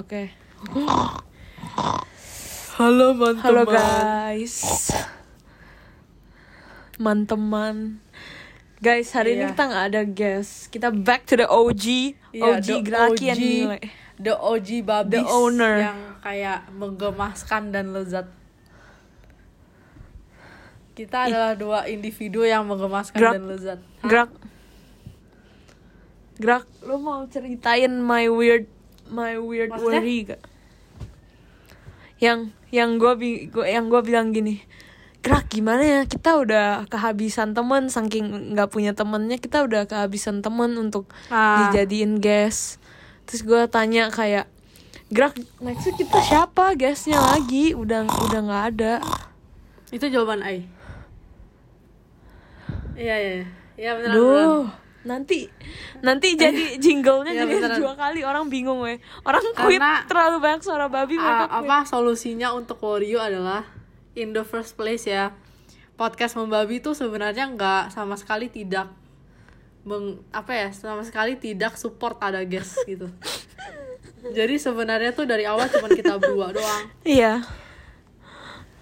Oke. Halo teman Halo guys. Teman-teman. Guys, hari ini Iya. kita nggak ada guest. Kita back to the OG, Iya, OG the Graki and. The OG babis The owner. yang kayak menggemaskan dan lezat. Kita adalah dua individu yang menggemaskan Gerak. dan lezat. Hah? Grak. Grak, lu mau ceritain my weird my weird Maksudnya? worry gak? Yang yang gua, bi gua yang gua bilang gini. Grak gimana ya kita udah kehabisan temen saking nggak punya temennya kita udah kehabisan temen untuk Ah. dijadiin guest terus gue tanya kayak Grak nextnya kita siapa guestnya lagi udah udah nggak ada Itu jawaban Ai. Iya iya. iya. Iya beneran. Nanti nanti jadi jinglenya Iya, jadi beneran. dua kali orang bingung weh. Orang quit Karena- terlalu banyak suara babi mereka quit. apa solusinya untuk Wario adalah in the first place ya podcast membabi itu sebenarnya nggak sama sekali tidak meng apa ya sama sekali tidak support ada guest gitu jadi sebenarnya tuh dari awal cuma kita berdua doang Iya.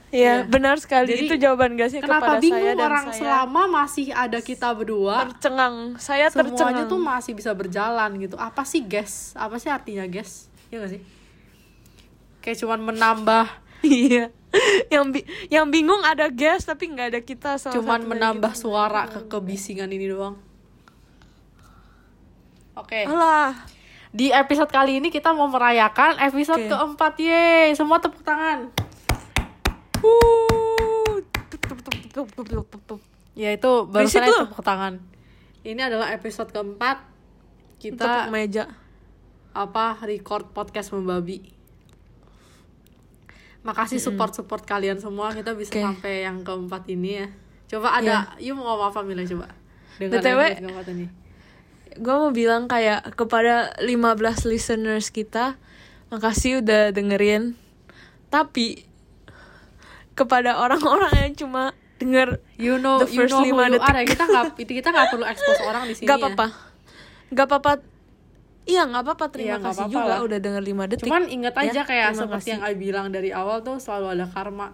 Iya, Iya. benar sekali. Jadi, itu jawaban gasnya kenapa kepada saya bingung dan orang saya selama masih ada kita berdua tercengang. Saya semuanya tercengang. tuh masih bisa berjalan gitu apa sih guest apa sih artinya guest ya gak sih kayak cuman menambah Iya. yang bi- yang bingung ada guest tapi nggak ada kita cuman menambah kita. suara ke kebisingan ini doang. Oke, Alah. di episode kali ini kita mau merayakan episode Oke. keempat, ye! Semua tepuk tangan. Ya itu barusan lu. tepuk tangan. Ini adalah episode keempat Tepuk kita meja. apa record podcast membabi. Makasih support support kalian semua kita bisa Oke. sampai yang keempat ini ya. Coba ada, you mau ngomong apa Mila coba? Dengan BTW, gue mau bilang kayak kepada 15 listeners kita makasih udah dengerin tapi kepada orang-orang yang cuma denger You know, The you first know who lima you detik. are ya. Kita nggak kita nggak perlu expose orang di sini. gak ya. apa-apa gak apa-apa iya gak apa-apa terima Iya, nggak kasih apa-apa juga lah. udah denger 5 detik Cuman inget Ya, aja kayak terima seperti kasih. yang I bilang dari awal tuh selalu ada karma.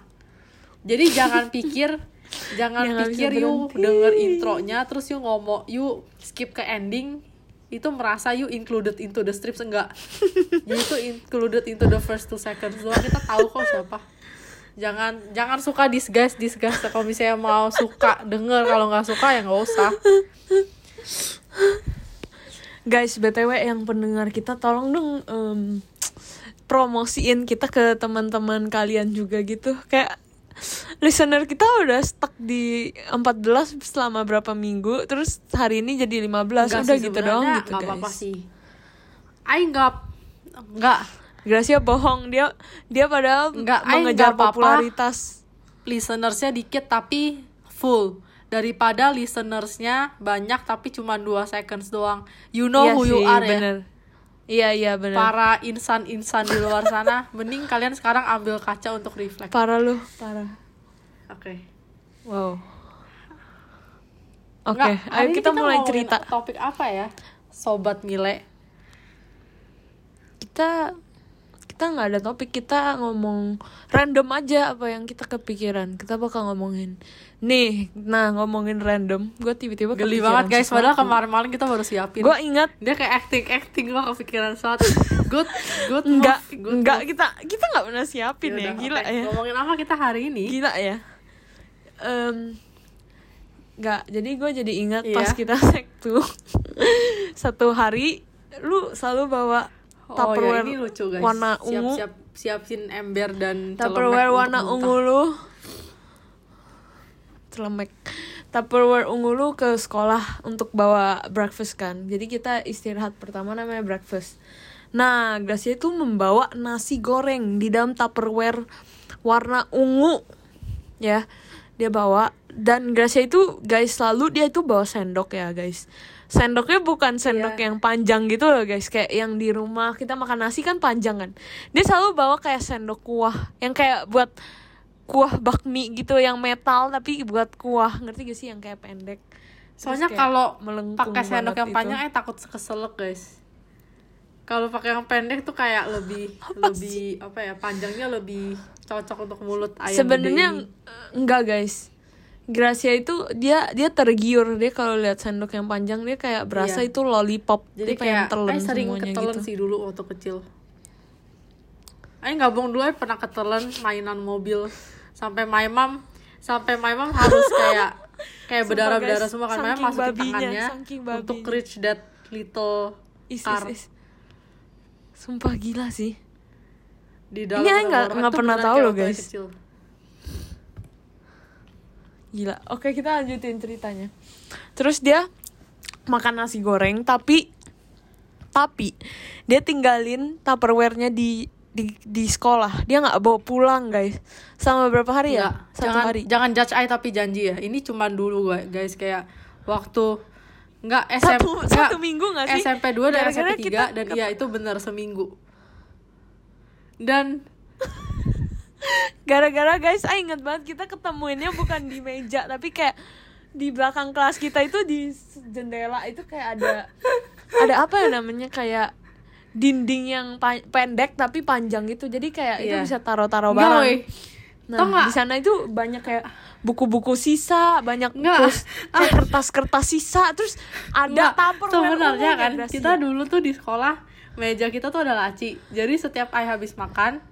Jadi jangan pikir jangan Ya, nggak pikir you berhenti. denger intronya terus you ngomong you skip ke ending itu merasa you included into the strips enggak you itu included into the first two seconds doang kita tahu kok siapa jangan jangan suka disguise disguise. Kalau misalnya mau suka denger. Kalau nggak suka ya nggak usah. Guys btw yang pendengar kita tolong dong em, promosiin kita ke teman-teman kalian juga gitu. Kayak listener kita udah stuck di 14 selama berapa minggu. Terus hari ini jadi 15 Enggak udah sih, gitu doang gitu apa-apa guys. sih. I nggak nggak Gracia bohong. Dia dia padahal Nggak, mengejar nggak apa-apa. popularitas. Listenersnya dikit tapi full. Daripada listenersnya banyak tapi cuma 2 seconds doang. You know Iya who you sih, are ya? bener. iya iya bener. Para insan-insan di luar sana mending kalian sekarang ambil kaca untuk reflect. Oke parah lu parah. Wow. Oke Nggak, ayo ini kita, mulai cerita. topik apa ya? Sobat Mile. Kita kita nggak ada topik kita ngomong random aja apa yang kita kepikiran. Kita bakal ngomongin nih nah ngomongin random. Gue tiba-tiba geli banget guys. Padahal sesuatu. kemarin malam kita baru siapin. Gue ingat. Dia kayak acting acting gue kepikiran sesuatu. Good good nggak nggak kita kita nggak pernah siapin ya, Yaudah, gila oke. ya. Ngomongin apa kita hari ini? Gila ya. Em, nggak jadi gue jadi ingat Iya. pas kita sektu satu hari lu selalu bawa Oh Tupperware ya ini lucu guys. warna siap, ungu. Siap siapin ember dan Tupperware warna ungu lu. Celemek. Tupperware ungu lu ke sekolah untuk bawa breakfast kan? Jadi kita istirahat pertama namanya breakfast. Nah Gracia itu membawa nasi goreng di dalam Tupperware warna ungu Ya. Dia bawa. Dan Gracia itu guys selalu dia itu bawa sendok ya guys sendoknya bukan sendok Iya. yang panjang gitu loh guys kayak yang di rumah kita makan nasi kan panjang kan dia selalu bawa kayak sendok kuah yang kayak buat kuah bakmi gitu yang metal tapi buat kuah ngerti gak sih yang kayak pendek Soalnya kalau pakai sendok yang itu. panjang eh takut keselak guys. kalau pakai yang pendek tuh kayak lebih lebih apa ya panjangnya lebih cocok untuk mulut ayam Sebenarnya enggak guys. Gracia itu dia dia tergiur dia kalau lihat sendok yang panjang dia kayak berasa Iya. itu lollipop. jadi dia pengen kayak telen Ay sering semuanya ketelen gitu. sih dulu waktu kecil Ay gabung dulu Ay pernah ketelen mainan mobil sampai my mom sampai my mom harus kayak kayak berdarah berdarah semua kan my mom masukin babinya, tangannya untuk reach that little Is, car is, is. Sumpah gila sih. di dalam Ini nggak- nggak pernah tahu loh, guys. kecil. Gila. Oke, kita lanjutin ceritanya. Terus dia makan nasi goreng tapi tapi dia tinggalin tupperware-nya di di di sekolah. Dia nggak bawa pulang, guys. Sama berapa hari ya? Nggak, Satu jangan, hari. jangan judge I tapi janji ya ini cuman dulu guys kayak waktu nggak SM, Satu- nggak, satu minggu nggak sih? SMP 2 dan SMP 3 kita dan iya itu benar seminggu dan Gara-gara guys, saya inget banget kita ketemuinnya bukan di meja tapi kayak di belakang kelas kita itu di jendela itu kayak ada ada apa ya namanya kayak dinding yang pa- pendek tapi panjang gitu. Jadi kayak itu Iya. bisa taruh-taruh Nggak, barang. woi. Nah, di sana itu banyak kayak buku-buku sisa, banyak terus kayak kertas-kertas sisa, terus ada tupperware sebenarnya kan kita dulu tuh di sekolah meja kita tuh ada laci jadi setiap I habis makan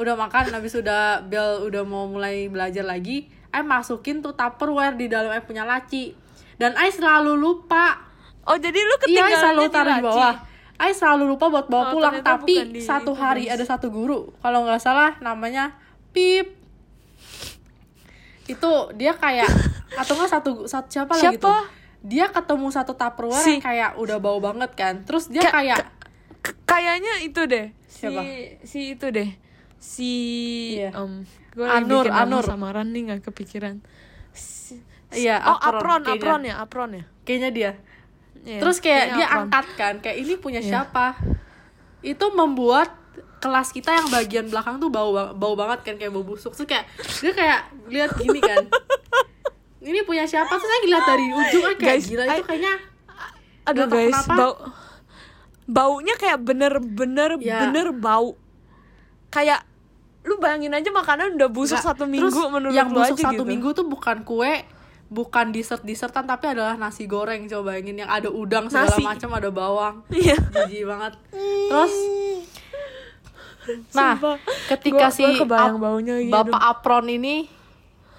udah makan habis udah bel udah mau mulai belajar lagi I masukin tuh tupperware di dalam I punya laci dan I selalu lupa Oh, jadi lu Iya, ketinggalan selalu taruh di bawah. I selalu lupa buat bawa Oh, pulang, tapi satu itu, hari ada satu guru, kalau nggak salah namanya Pip. Itu dia kayak atau nggak satu, satu siapa, lagi Siapa? tuh? Dia ketemu satu tupperware Si- yang kayak udah bau banget kan. Terus dia Ka- kayak kayaknya itu deh si Siapa? si itu deh si Iya. em gue Anur, Anur. samaran nih nggak kepikiran Si- Iya, oh apron, apron kayaknya. apron ya apron ya kayaknya dia. Iya, Terus kayak dia apron. angkat kan, kayak ini punya Iya. siapa? Itu membuat kelas kita yang bagian belakang tuh bau ba- bau banget kan kayak bau busuk. Terus kayak dia kayak lihat gini kan. ini punya siapa? Terus saya lihat dari ujung ah, kayak Guys, gila itu kayaknya aduh guys kenapa. bau baunya kayak bener-bener Ya. bener bau kayak lu bayangin aja makanan udah busuk Nggak, satu terus minggu menurut yang lu busuk aja satu gitu. minggu tuh bukan kue bukan dessert dessertan tapi adalah nasi goreng coba bayangin yang ada udang segala macam ada bawang Iya. jijik banget terus nah Sumpah. ketika Gua- si gua ap- baunya gitu. bapak apron ini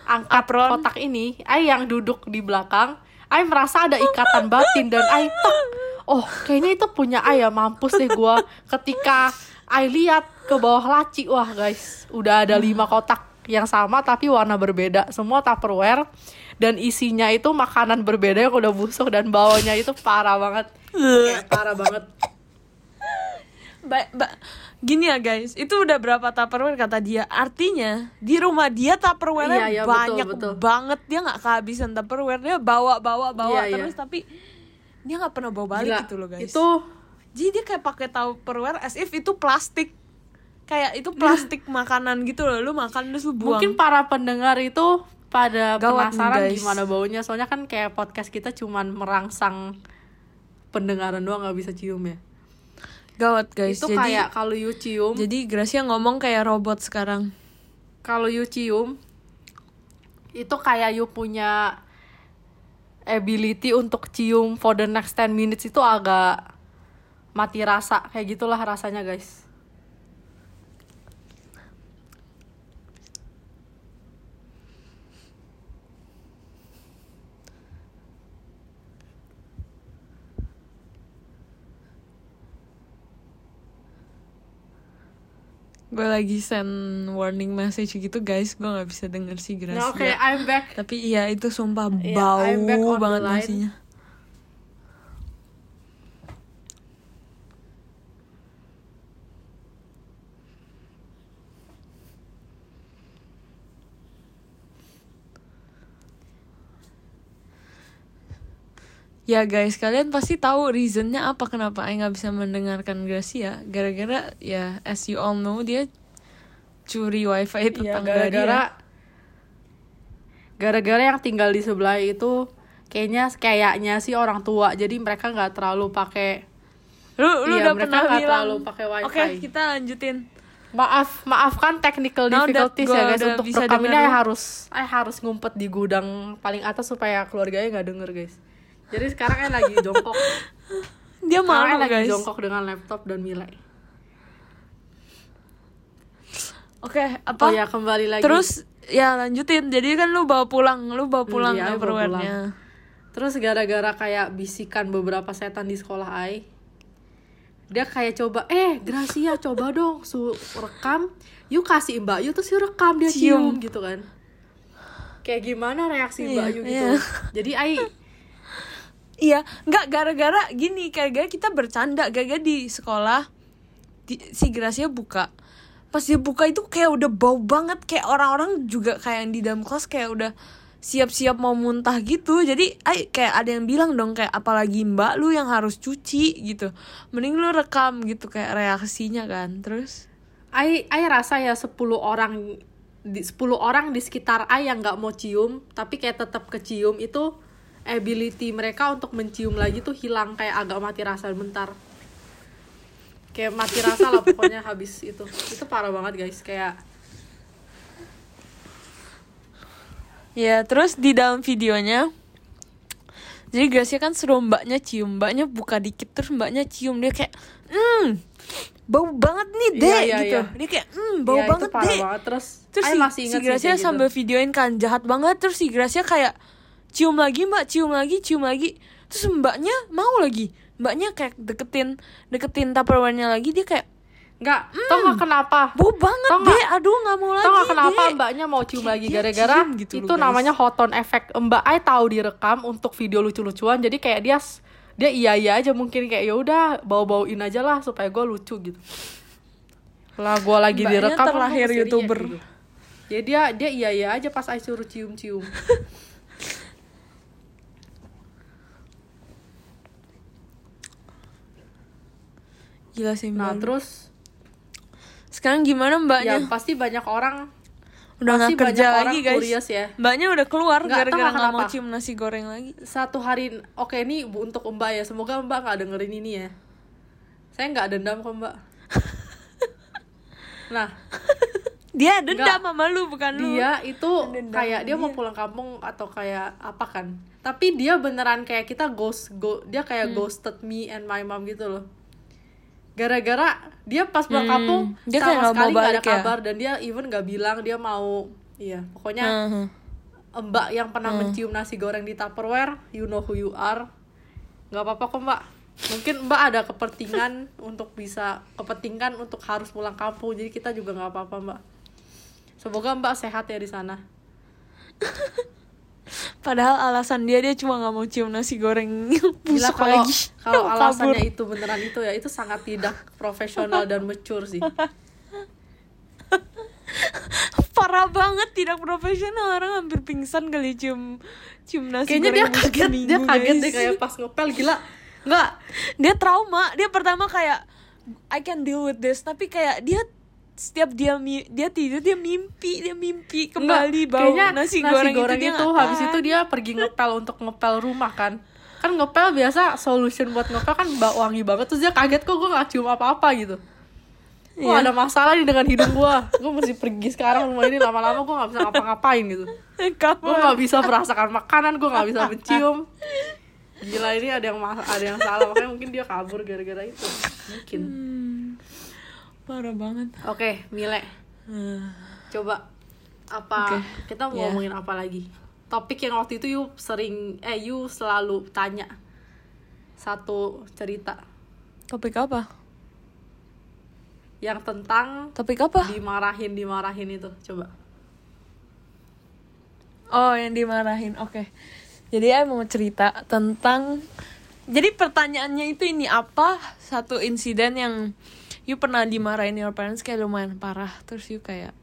angkat Apron. kotak ini ay yang duduk di belakang ay merasa ada ikatan batin dan ay tek oh kayaknya itu punya ay ya mampus deh gua ketika ay lihat ke bawah laci wah guys udah ada lima kotak yang sama tapi warna berbeda semua tupperware dan isinya itu makanan berbeda yang udah busuk dan baunya itu parah banget Kayak parah banget Ba- ba- gini ya guys, itu udah berapa tupperware kata dia. Artinya di rumah dia tupperware Iya, iya, betul, banyak betul. banget. Dia nggak kehabisan tupperware. Dia bawa bawa bawa Iya, iya. terus tapi dia nggak pernah bawa balik Gila, gitu loh guys. itu Jadi dia kayak pakai tupperware as if itu plastik. Kayak itu plastik makanan gitu loh. Lu makan terus lu buang. Mungkin para pendengar itu pada Gawat penasaran guys. gimana baunya. Soalnya kan kayak podcast kita cuman merangsang pendengaran doang nggak bisa cium ya. gawat guys. itu jadi kayak kalau you cium, jadi Gracia ngomong kayak robot sekarang. kalau you cium itu kayak you punya ability untuk cium for the next 10 minutes itu agak mati rasa kayak gitulah rasanya guys. Gue lagi send warning message gitu guys. Gue nggak bisa denger sih Gracia. Nah, oke, I'm back. Tapi iya itu sumpah Iya, bau banget nasinya. Ya guys, kalian pasti tahu reasonnya apa kenapa Aing nggak bisa mendengarkan Gracia. Gara-gara ya as you all know dia curi wifi Iya, tetangga gara-gara dia. gara-gara yang tinggal di sebelah itu kayaknya kayaknya sih orang tua jadi mereka nggak terlalu pakai Lu lu Iya, udah mereka pernah bilang. terlalu pakai wifi. Oke, kita lanjutin. Maaf, maafkan technical Now difficulties ya guys untuk rekam ini harus I harus ngumpet di gudang paling atas supaya keluarganya nggak denger guys. Jadi sekarang I lagi jongkok. Dia sekarang malu, lagi guys. jongkok dengan laptop dan nilai. Oke, apa? Oh ya kembali lagi. Terus ya lanjutin. Jadi kan lu bawa pulang, lu bawa pulang iya, bawa Tupperware-nya. Terus gara-gara kayak bisikan beberapa setan di sekolah I Dia kayak coba, eh Gracia coba dong su rekam Yuk kasih Mbak Yu terus yuk rekam dia cium, Cium. gitu kan Kayak gimana reaksi Mbak Iya, Yu gitu iya. Jadi I Iya, nggak gara-gara gini, gara-gara kita bercanda, gara-gara di sekolah di, si Gracia buka. Pas dia buka itu kayak udah bau banget, kayak orang-orang juga kayak yang di dalam kelas kayak udah siap-siap mau muntah gitu. Jadi, ay, kayak ada yang bilang dong kayak apalagi Mbak lu yang harus cuci gitu. Mending lu rekam gitu kayak reaksinya kan. Terus I, I rasa ya 10 orang di 10 orang di sekitar I yang nggak mau cium tapi kayak tetap kecium itu ability mereka untuk mencium lagi tuh hilang kayak agak mati rasa bentar kayak mati rasa lah pokoknya habis itu itu parah banget guys kayak Ya, terus di dalam videonya jadi Gracia kan suruh mbaknya cium, mbaknya buka dikit terus mbaknya cium dia kayak, hmm, bau banget nih Iya, dek iya, gitu. iya. Dia kayak, hmm, bau ya, banget dek. banget terus, Terus si, masih si ingat sih Gracia gitu. sambil videoin kan jahat banget terus si Gracia kayak cium lagi mbak, cium lagi, cium lagi. Terus mbaknya mau lagi, mbaknya kayak deketin deketin tupperware-nya lagi dia kayak nggak tau nggak kenapa bau banget Tau dek, aduh nggak mau lagi Tau gak kenapa dek. mbaknya mau cium lagi gara-gara gitu itu guys. namanya hot tone effect. Mbak I tahu direkam untuk video lucu-lucuan jadi kayak dia dia iya iya aja mungkin kayak ya udah bau-bauin aja lah supaya gue lucu gitu. Lah gue lagi Mbaknya direkam terlahir mesti YouTuber. gitu. Ya dia dia iya iya aja pas I suruh cium-cium. Gila sih Nah mbak. terus Sekarang gimana ya mbaknya? pasti banyak orang udah nggak kerja lagi guys. curious ya. Mbaknya udah keluar gara-gara nggak mau cium nasi goreng lagi. satu hari oke ini untuk mbak ya semoga mbak nggak dengerin ini ya saya nggak dendam kok mbak nah Dia dendam sama lu bukan lu. dia itu Dendam kayak dia mau dia. pulang kampung atau kayak apa kan tapi dia beneran kayak kita ghost go dia Hmm. kayak ghosted me and my mom gitu loh gara-gara dia pas pulang Hmm, kampung dia kayak sama nggak sekali nggak ada ya? kabar dan dia even nggak bilang dia mau iya pokoknya Heeh. mbak yang pernah Hmm. mencium nasi goreng di Tupperware, you know who you are. Nggak apa-apa kok mbak. Mungkin mbak ada kepentingan untuk bisa kepentingan untuk harus pulang kampung, jadi kita juga nggak apa-apa mbak. Semoga mbak sehat ya di sana. Padahal alasan dia dia cuma nggak mau cium nasi goreng Gila busuk kalau lagi. kalau Kabur. alasannya itu beneran itu ya itu sangat tidak profesional dan mature sih. parah banget tidak profesional orang hampir pingsan kali cium cium nasi Kayaknya dia goreng busuk kaget, dia seminggu, kaget guys. deh kayak pas ngepel gila. Nggak, dia trauma dia pertama kayak I can deal with this tapi kayak dia setiap dia dia tidur dia mimpi dia mimpi kembali Enggak, bau kayaknya nasi, goreng, itu, dia nggak habis itu dia pergi ngepel untuk ngepel rumah kan. Kan ngepel biasa solution buat ngepel kan bau wangi banget terus dia kaget kok gue gak cium apa-apa? gitu. Wah Iya. ada masalah nih dengan hidung gue Gue mesti pergi sekarang rumah ini Lama-lama gue gak bisa ngapa-ngapain gitu. Gue gak bisa merasakan makanan Gue gak bisa mencium. Gila ini ada yang ada yang salah Makanya mungkin dia kabur gara-gara itu. Mungkin. Hmm, parah banget Oke Mile Hmm. Coba apa Oke, kita mau ya. ngomongin apa lagi? Topik yang waktu itu you sering eh you selalu tanya satu cerita topik apa yang tentang topik apa dimarahin dimarahin itu coba. Oh, yang dimarahin. Oke. Jadi saya mau cerita tentang jadi pertanyaannya itu ini apa? Satu insiden yang you pernah dimarahin your parents kayak lumayan parah. Terus you kayak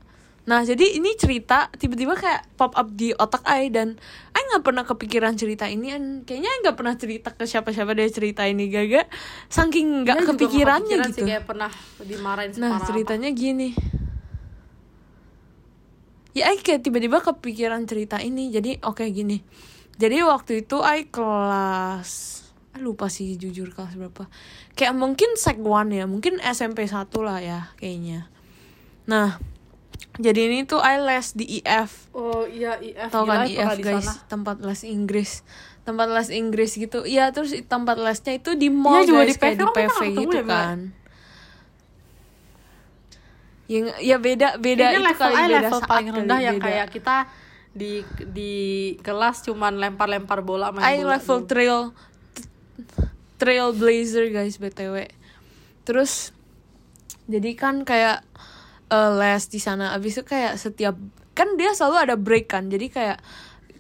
Nah, jadi ini cerita tiba-tiba kayak pop up di otak I dan I nggak pernah kepikiran cerita ini dan kayaknya nggak pernah cerita ke siapa-siapa dari cerita ini gaga saking nggak Dia kepikirannya kepikiran gitu. sih kayak pernah dimarahin Nah separah apa. ceritanya gini Ya I kayak tiba-tiba kepikiran cerita ini Jadi oke gini Jadi waktu itu I kelas lupa sih jujur kelas berapa. Kayak mungkin sec one ya mungkin SMP 1 lah ya kayaknya. Nah jadi ini tuh I les di IF oh iya IF tau kan IF guys? sana. tempat les Inggris. Tempat les Inggris gitu. Iya terus tempat lesnya itu di mall Iya, juga guys. Di kayak di PV gitu ya, kan. Yang ya beda beda Kayaknya itu level kali I beda level saat paling rendah yang beda. kayak kita di di kelas cuman lempar-lempar bola main I bola level doang. trail trailblazer guys btw terus jadi kan kayak eh, les di sana. Abis itu kayak setiap kan dia selalu ada break kan. Jadi kayak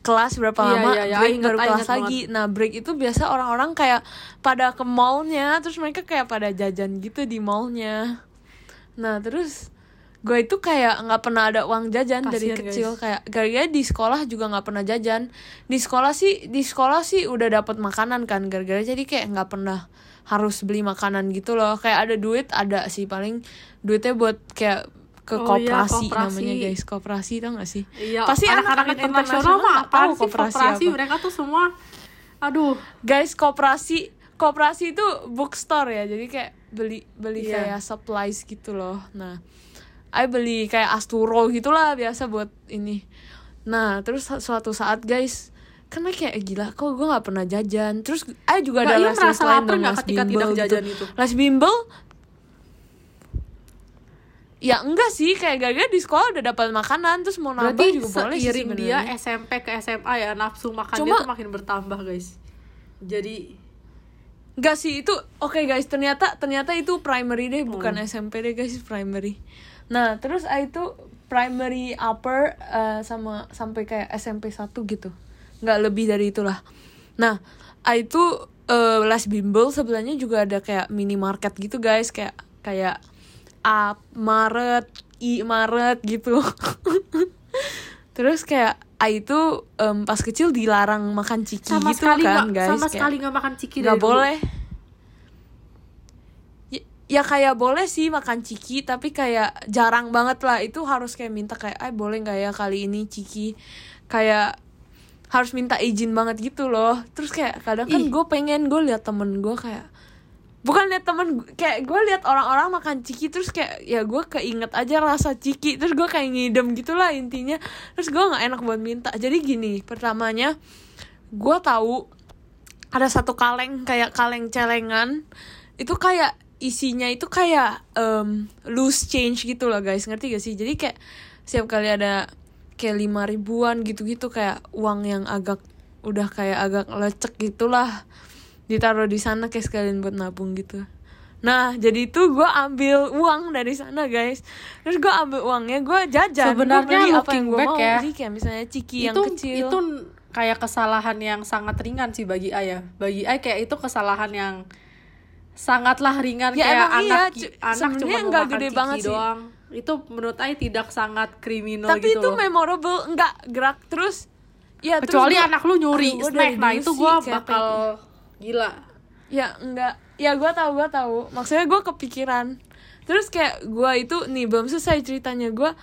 kelas berapa Iya, lama iya, iya. break inget, baru kelas inget lagi. nah break itu biasa orang-orang kayak pada ke mallnya terus mereka kayak pada jajan gitu di mallnya. Nah terus gue itu kayak nggak pernah ada uang jajan dari Kasian, kecil. guys. kayak gara-gara di sekolah juga nggak pernah jajan. Di sekolah sih di sekolah sih udah dapat makanan kan gara-gara jadi kayak nggak pernah harus beli makanan gitu loh. Kayak ada duit ada sih paling duitnya buat kayak ke Oh iya, koperasi, koperasi. namanya guys. Koperasi tau gak sih? Iya, pasti anak-anak internasional mah nggak apa tahu sih koperasi, mereka tuh semua aduh. Guys koperasi koperasi itu bookstore ya. Jadi kayak beli beli Iya. kayak supplies gitu loh. Nah I beli kayak Asturo gitulah biasa buat ini nah terus su- suatu saat guys kan I kayak gila kok gue nggak pernah jajan terus I juga Mbak, ada les les lain dong nggak les ketika bimbel tidak gitu. jajan itu? les bimbel ya enggak sih kayak gara-gara di sekolah udah dapat makanan terus mau nambah berarti juga boleh sih seiring dia SMP ke SMA ya nafsu makan dia Cuma- tuh makin bertambah guys jadi Enggak sih itu oke guys ternyata ternyata itu primary deh bukan Hmm. SMP deh guys primary. Nah terus I itu primary upper eh, sama sampai kayak SMP 1 gitu nggak lebih dari itulah. Nah I itu eh, les bimbel sebelahnya juga ada kayak minimarket gitu guys kayak kayak A Maret I Maret gitu. terus kayak I itu em, pas kecil dilarang makan ciki sama gitu sekali kan nggak guys sama kayak- sekali nggak makan ciki dari dulu. boleh ya, ya kayak boleh sih makan ciki tapi kayak jarang banget lah. Itu harus kayak minta kayak ay boleh nggak ya kali ini ciki? Kayak harus minta izin banget gitu loh. Terus kayak kadang kan gue pengen gue liat temen gue kayak bukan liat temen kayak gue liat orang-orang makan ciki terus kayak ya gue keinget aja rasa ciki. Terus gue kayak ngidem gitulah intinya. Terus gue nggak enak buat minta. Jadi gini pertamanya gue tahu ada satu kaleng kayak kaleng celengan. Itu kayak isinya itu kayak em, loose change gitu loh guys. Ngerti gak sih? Jadi kayak setiap kali ada kayak lima ribuan gitu-gitu kayak uang yang agak udah kayak agak lecek gitulah ditaruh di sana kayak sekalian buat nabung gitu. Nah jadi itu gue ambil uang dari sana guys. Terus gue ambil uangnya gue jajan Gua Sebenarnya beli apa yang gue mau. ya, jadi kayak misalnya ciki yang itu kecil. itu kayak kesalahan yang sangat ringan sih bagi ayah. Bagi ayah kayak itu kesalahan yang sangatlah ringan Ya, kayak anak iya, anak cuma mau nggak makan gede ciki banget sih. doang. Itu menurut ayah tidak sangat kriminal tapi gitu itu loh. memorable nggak gerak terus. Ya terus kecuali gua- anak lu nyuri Aduh, gua snack nah itu gua kayak bakal gila. Ya enggak ya gue tahu gue tahu. Maksudnya gue kepikiran. Terus kayak gue itu nih belum selesai ceritanya. Gue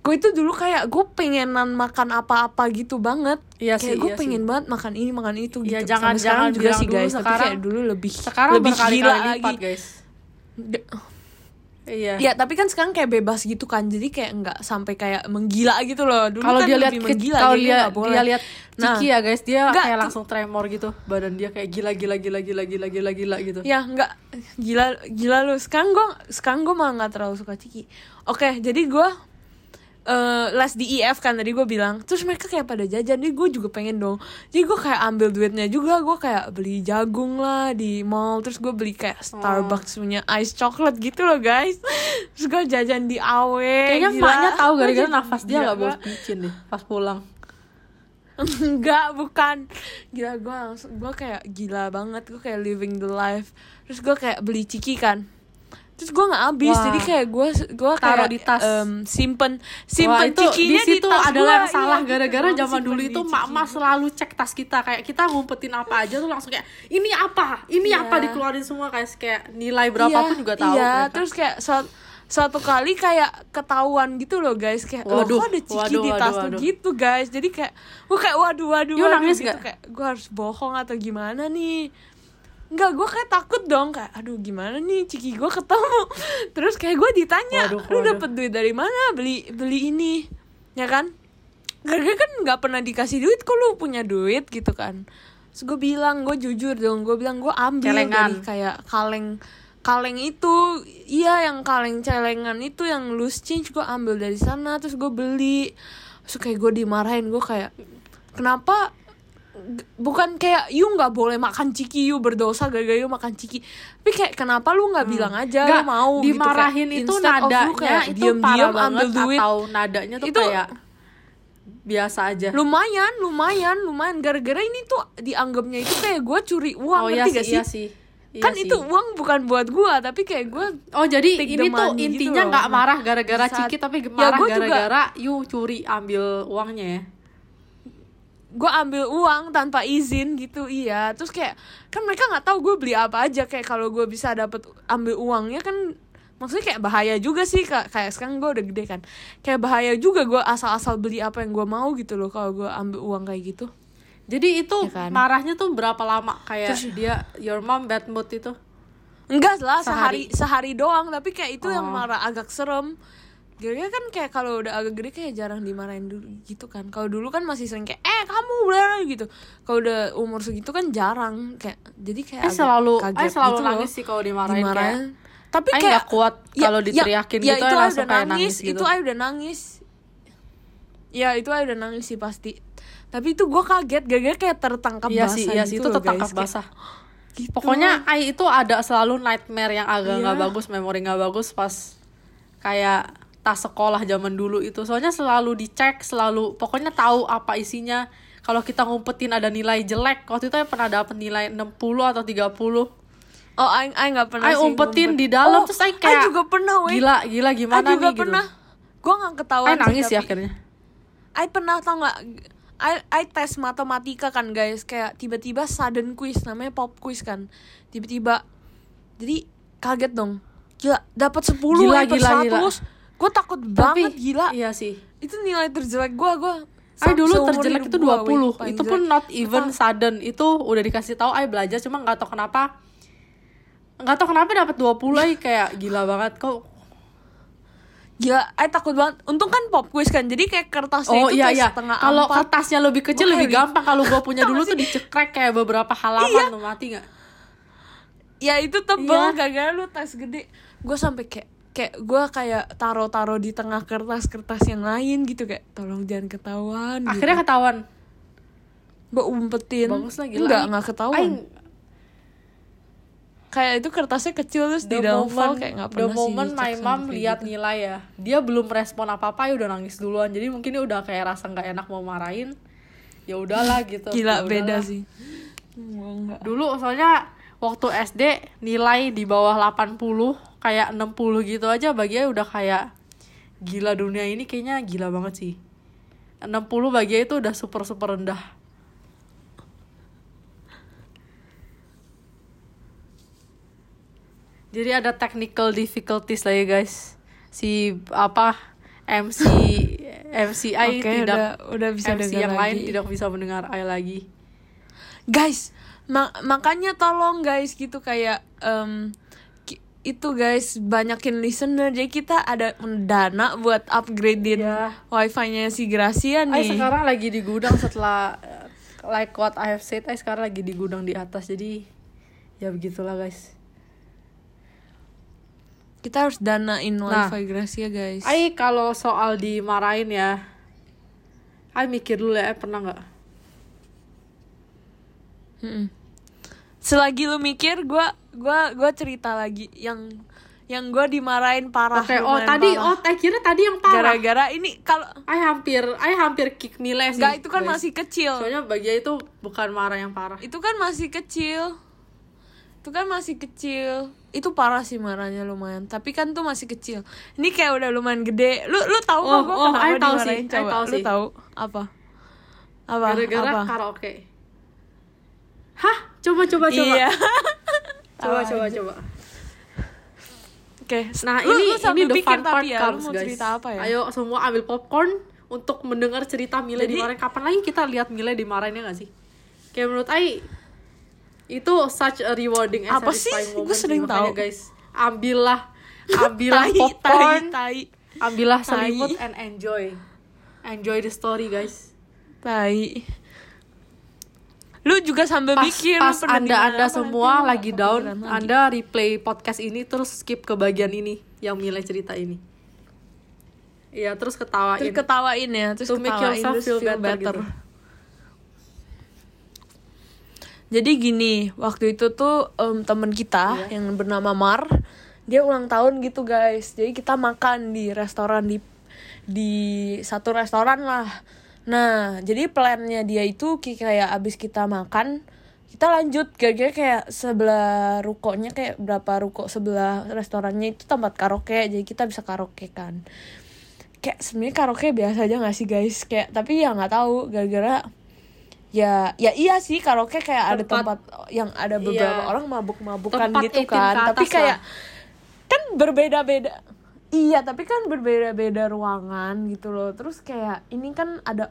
gue itu dulu kayak gue pengenan makan apa-apa gitu banget. Iya kayak sih, gue iya sih. pengen banget makan ini makan itu Iya, gitu. jangan- Sampai sekarang jangan juga sih dulu, guys. Tapi sekarang- kayak dulu lebih sekarang lebih gila lipat lagi. guys. D- iya. Ya tapi kan sekarang kayak bebas gitu kan. Jadi kayak nggak sampai kayak menggila gitu loh. Dulu kalau kan dia lihat menggila kalau dia boleh. dia lihat Nah. Ciki ya guys. Dia Nggak, kayak langsung tremor gitu. Badan dia kayak gila gila gila gila gila gila gila gitu. Ya nggak. Gila gila lu sekarang gue sekarang gue malah nggak terlalu suka ciki. Oke jadi gue eh les di IF kan tadi gue bilang. Terus mereka kayak pada jajan. Jadi gue juga pengen dong. Jadi gue kayak ambil duitnya juga. Gue kayak beli jagung lah di mall. Terus gue beli kayak Starbucks punya ice chocolate gitu loh guys. Terus gue jajan di AW kayaknya gila. emaknya tahu gara-gara nafas dia nggak bos picin deh pas pulang. Enggak, bukan. Gila gue langsung gue kayak gila banget, gue kayak living the life. Terus gue kayak beli ciki kan. Terus gue nggak habis, Wah. jadi kayak gue gue Taruh kayak di tas. em, simpen. Wah, simpen itu cikinya di situ tas adalah gua, yang salah iya, gara-gara gitu, zaman dulu itu mak-mak selalu cek tas kita. Kayak kita ngumpetin apa aja tuh langsung kayak ini apa? Ini Iya. apa? Dikeluarin semua kayak kayak nilai Iya, juga tahu Iya, mereka. terus kayak suatu, suatu kali kayak ketahuan gitu loh guys. Kayak loh Waduh, kok ada ciki waduh, di waduh, tas tuh waduh. gitu guys. Jadi kayak gue kayak waduh waduh waduh nangis gitu. kayak gue harus bohong atau gimana nih Enggak, gue kayak takut dong kayak aduh gimana nih ciki gue ketemu. Terus kayak gue ditanya Waduh, lu dapet duit dari mana? Beli beli ini. Ya kan? Gara-gara kan nggak pernah dikasih duit kok lu punya duit gitu kan? Terus gue bilang gue jujur dong gue bilang gue ambil Celengan. dari kayak kaleng kaleng itu. Iya yang kaleng celengan itu yang loose change gue ambil dari sana terus gue beli. Terus kayak gue dimarahin gue kayak kenapa bukan kayak you nggak boleh makan ciki you berdosa gara-gara you makan ciki. Tapi kayak kenapa lu nggak bilang aja Nggak, lu mau dimarahin gitu, kayak itu nadanya kayak itu diem-diem parah ambil banget duit. atau nadanya tuh Itu- kayak biasa aja. Lumayan lumayan lumayan. Gara-gara ini tuh dianggapnya itu kayak gue curi uang oh iya sih gak sih iya sih? Iya kan sih. itu uang bukan buat gue tapi kayak gue Oh jadi take ini tuh gitu intinya nggak marah gara-gara ciki tapi Ya, marah gua gara-gara you curi ambil uangnya ya. Gue ambil uang tanpa izin gitu iya terus kayak kan mereka nggak tahu gue beli apa aja kayak kalau gue bisa dapet ambil uangnya kan maksudnya kayak bahaya juga sih Kak. kayak sekarang gue udah gede kan kayak bahaya juga gue asal-asal beli apa yang gue mau gitu loh kalau gue ambil uang kayak gitu Jadi itu Ya kan? marahnya tuh berapa lama kayak Terus- dia your mom bad mood itu? enggak lah Sehari. sehari sehari doang tapi kayak itu yang Oh. marah agak serem Gara-gara kan kayak kalau udah agak gede kayak jarang dimarahin dulu gitu kan. Kalau dulu kan masih sering kayak eh kamu bla gitu. Kalau udah umur segitu kan jarang kayak jadi kayak Eh selalu, kaget eh selalu gitu loh. nangis sih kalau dimarahin, dimarahin. kayak. Tapi Ay kayak nggak kuat kalau diteriakin gitu, ya, itu langsung udah kayak nangis, nangis gitu. Itu ay udah nangis. Ya itu ay udah nangis sih pasti. Tapi itu gue kaget gara-gara kayak tertangkap Iya basah sih, iya sih gitu itu loh, tertangkap guys. Kayak basah. gitu. Pokoknya Ai itu ada selalu nightmare yang agak nggak Iya. bagus, memori nggak bagus pas kayak tas sekolah zaman dulu itu. Soalnya selalu dicek, selalu pokoknya tahu apa isinya. Kalau kita ngumpetin ada nilai jelek, waktu itu Ai pernah dapet nilai 60 atau 30. Oh, Aing Aing nggak pernah Ai sih umpetin ngumpet. di dalam Oh, terus Ai Aing kayak juga pernah, weh. Gila, gila gimana Aing juga nih gitu. pernah. Gue nggak ketahuan. Ai nangis sih, ya tapi- akhirnya. I pernah tau nggak I, I tes matematika kan guys kayak tiba-tiba sudden quiz namanya pop quiz kan tiba-tiba jadi kaget dong gila dapat 10 Gila, eh, gila, gila. 100 gue takut banget gila Iya sih. itu nilai terjelek gue gue Ai dulu terjelek itu 20. itu pun not even Apa? sudden. Itu udah dikasih tahu Ai belajar cuma nggak tahu kenapa nggak tahu kenapa dapat 20 Ai kayak gila banget kok. Gila, I takut banget. Untung kan pop quiz kan, jadi kayak kertasnya Oh itu iya iya. setengah Kalau kertasnya lebih kecil Gua lebih gampang. Kalau gua punya Tau dulu tuh dicekrek kayak beberapa halaman Iya. tuh mati nggak? Ya itu tebel, Iya. gara-gara lu tas gede. Gue sampai kayak kayak gue kayak taro-taro di tengah kertas-kertas yang lain gitu kayak tolong jangan ketahuan. Akhirnya gitu. ketahuan. gue umpetin. Bagus lah gila. Enggak, enggak ketahuan. Ai- Kayak itu kertasnya kecil terus di the dalam moment, file kayak nggak the pernah sih moment dicek my mom lihat gitu. nilai ya, dia belum respon apa apa ya udah nangis duluan. Jadi mungkin dia udah kayak rasa nggak enak mau marahin. Ya udahlah gitu. Gila Ya beda sih. Dulu soalnya waktu SD nilai di bawah 80 kayak 60 gitu aja baginya udah kayak gila dunia ini kayaknya gila banget sih. 60 baginya itu udah super super rendah. Jadi ada technical difficulties lah ya guys. Si apa MC MCI Oke, tidak udah- udah bisa MC yang lagi. lain tidak bisa mendengar I lagi. Guys, ma- makanya tolong guys gitu kayak ki- itu guys banyakin listener jadi kita ada dana buat upgradein Iya. wifi-nya si Gracia Ay nih. sekarang lagi di gudang setelah uh, like what I have said, Ay sekarang lagi di gudang di atas jadi ya begitulah guys. Kita harus danain Nah. wifi Gracia guys. Ay kalau soal dimarahin ya, Ay mikir dulu ya, Ay pernah nggak? Mm-mm. Selagi lu mikir, gua gua gua cerita lagi yang yang gua dimarahin parah. Oke, oh tadi, parah. oh Ay kira tadi yang parah. gara-gara ini kalau Ay hampir, Ay hampir kick nilai sih. enggak itu kan guys. masih kecil. Soalnya bagian itu bukan marah yang parah. Itu kan masih kecil. Itu kan masih kecil. Itu parah sih marahnya lumayan. Tapi kan tuh masih kecil. Ini kayak udah lumayan gede. Lu lu tahu Oh, kok gua oh, kenapa I tahu sih, I coba? tahu lu sih. tahu apa? Apa? Gara-gara apa? karaoke. Hah? Coba coba coba. Iya. Coba coba coba. Oke. Nah Lu- ini lu ini the fun part ya, comes mau guys. cerita apa ya? Ayo semua ambil popcorn untuk mendengar cerita Mile Jadi- dimarahin. Kapan lagi kita lihat Mile dimarahin ya gak sih? Kayak menurut Ai itu such a rewarding and Apa sih? sih. sering tahu. guys ambillah ambillah Tai, popcorn tai, tai. ambillah selimut and enjoy enjoy the story guys Tai. Lu juga sambil pas mikir pas anda anda semua lagi down lagi. anda replay podcast ini terus skip ke bagian ini yang nilai cerita ini Iya terus ketawain terus ketawain ya, terus To make ketawain yourself terus feel feel, better better. gitu. Jadi gini, waktu itu tuh em, temen kita Iya. yang bernama Mar, dia ulang tahun gitu guys. Jadi kita makan di restoran di di satu restoran lah. Nah, jadi plannya dia itu kayak abis kita makan, kita lanjut gara-gara kayak sebelah rukonya kayak berapa ruko sebelah restorannya itu tempat karaoke, jadi kita bisa karaoke kan. Kayak sebenarnya karaoke biasa aja gak sih guys? Kayak tapi ya nggak tahu gara-gara ya ya iya sih karaoke kayak ada Tempat- tempat yang ada beberapa Iya. orang mabuk-mabukan Tempat gitu 18 ke kan tapi kayak lah. kan berbeda-beda iya tapi kan berbeda-beda ruangan gitu loh. Terus kayak ini kan ada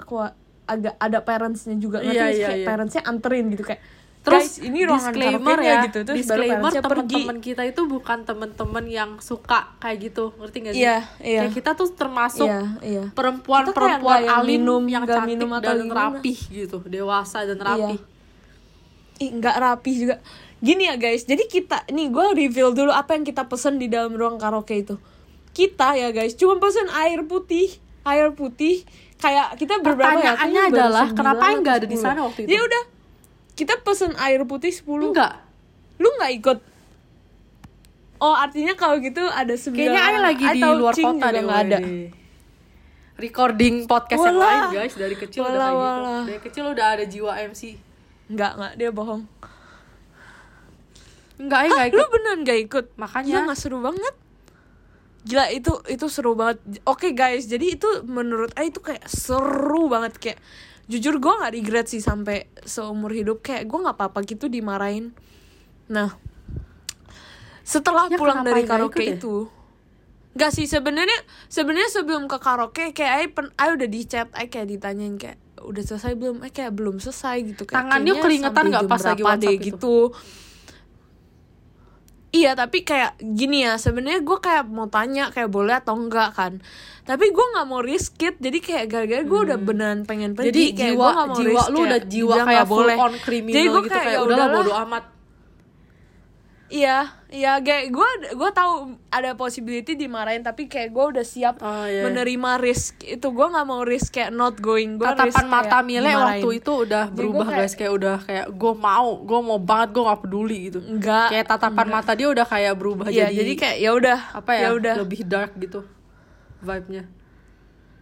agak ada parentsnya juga ngerti Iya, iya, kayak iya. parentsnya anterin gitu kayak Terus guys ini ruangan disclaimer ya, gitu. Terus disclaimer teman-teman kita itu bukan teman-teman yang suka kayak gitu, ngerti gak sih? Iya, iya. Kayak kita tuh termasuk iya iya. perempuan-perempuan yang alim minum, yang cantik minum atau dan rapih gitu, dewasa dan rapih. Ih, nggak rapi juga. Gini ya guys. Jadi kita nih gue reveal dulu apa yang kita pesen di dalam ruang karaoke itu kita ya guys cuma pesen air putih air putih kayak kita berberapa ya Pertanyaannya baru adalah, kenapa yang atau nggak ada di 10. sana waktu itu? ya udah kita pesen air putih 10 Enggak. lu nggak ikut oh artinya kalau gitu ada sembilan Kayaknya Ay orang. lagi di luar kota deh. nggak ada. Recording podcast yang Walah. lain guys dari kecil udah kayak Walah, gitu. Dari kecil udah ada jiwa MC. nggak nggak dia bohong Enggak, ya Hah, enggak lu ikut. beneran gak ikut? Makanya. Gila gak seru banget Gila itu itu seru banget. Oke guys jadi itu menurut A itu kayak seru banget. Kayak jujur gue gak regret sih sampai seumur hidup. Kayak gue gak apa-apa gitu dimarahin. Nah setelah Ya, pulang dari nggak karaoke ya? itu Gak sih sebenarnya sebenarnya sebelum ke karaoke kayak Ay, pen, Ay udah di chat Ay kayak ditanyain kayak udah selesai belum? Ay kayak belum selesai gitu. Kayak Tangannya keringetan nggak pas lagi berapa deh WhatsApp itu? gitu Iya tapi kayak gini ya sebenarnya gue kayak mau tanya kayak boleh atau enggak kan tapi gue nggak mau risk it jadi kayak gara-gara gue udah beneran pengen pergi Jadi kayak jiwa gua nggak mau jiwa risk, lu kayak udah jiwa kayak full boleh. on criminal jadi gue gitu kayak, kayak ya udahlah. bodo amat. Iya iya kayak gue gue tahu ada possibility dimarahin tapi kayak gue udah siap Oh, iya. menerima risk itu gue nggak mau risk kayak not going gue Tatapan mata Mile waktu itu udah berubah kayak- guys kayak udah kayak gue mau, gue mau banget, gue gak peduli gitu. enggak Kayak tatapan mata dia udah kayak berubah iya jadi, jadi kayak ya udah apa ya, udah lebih dark gitu vibe-nya.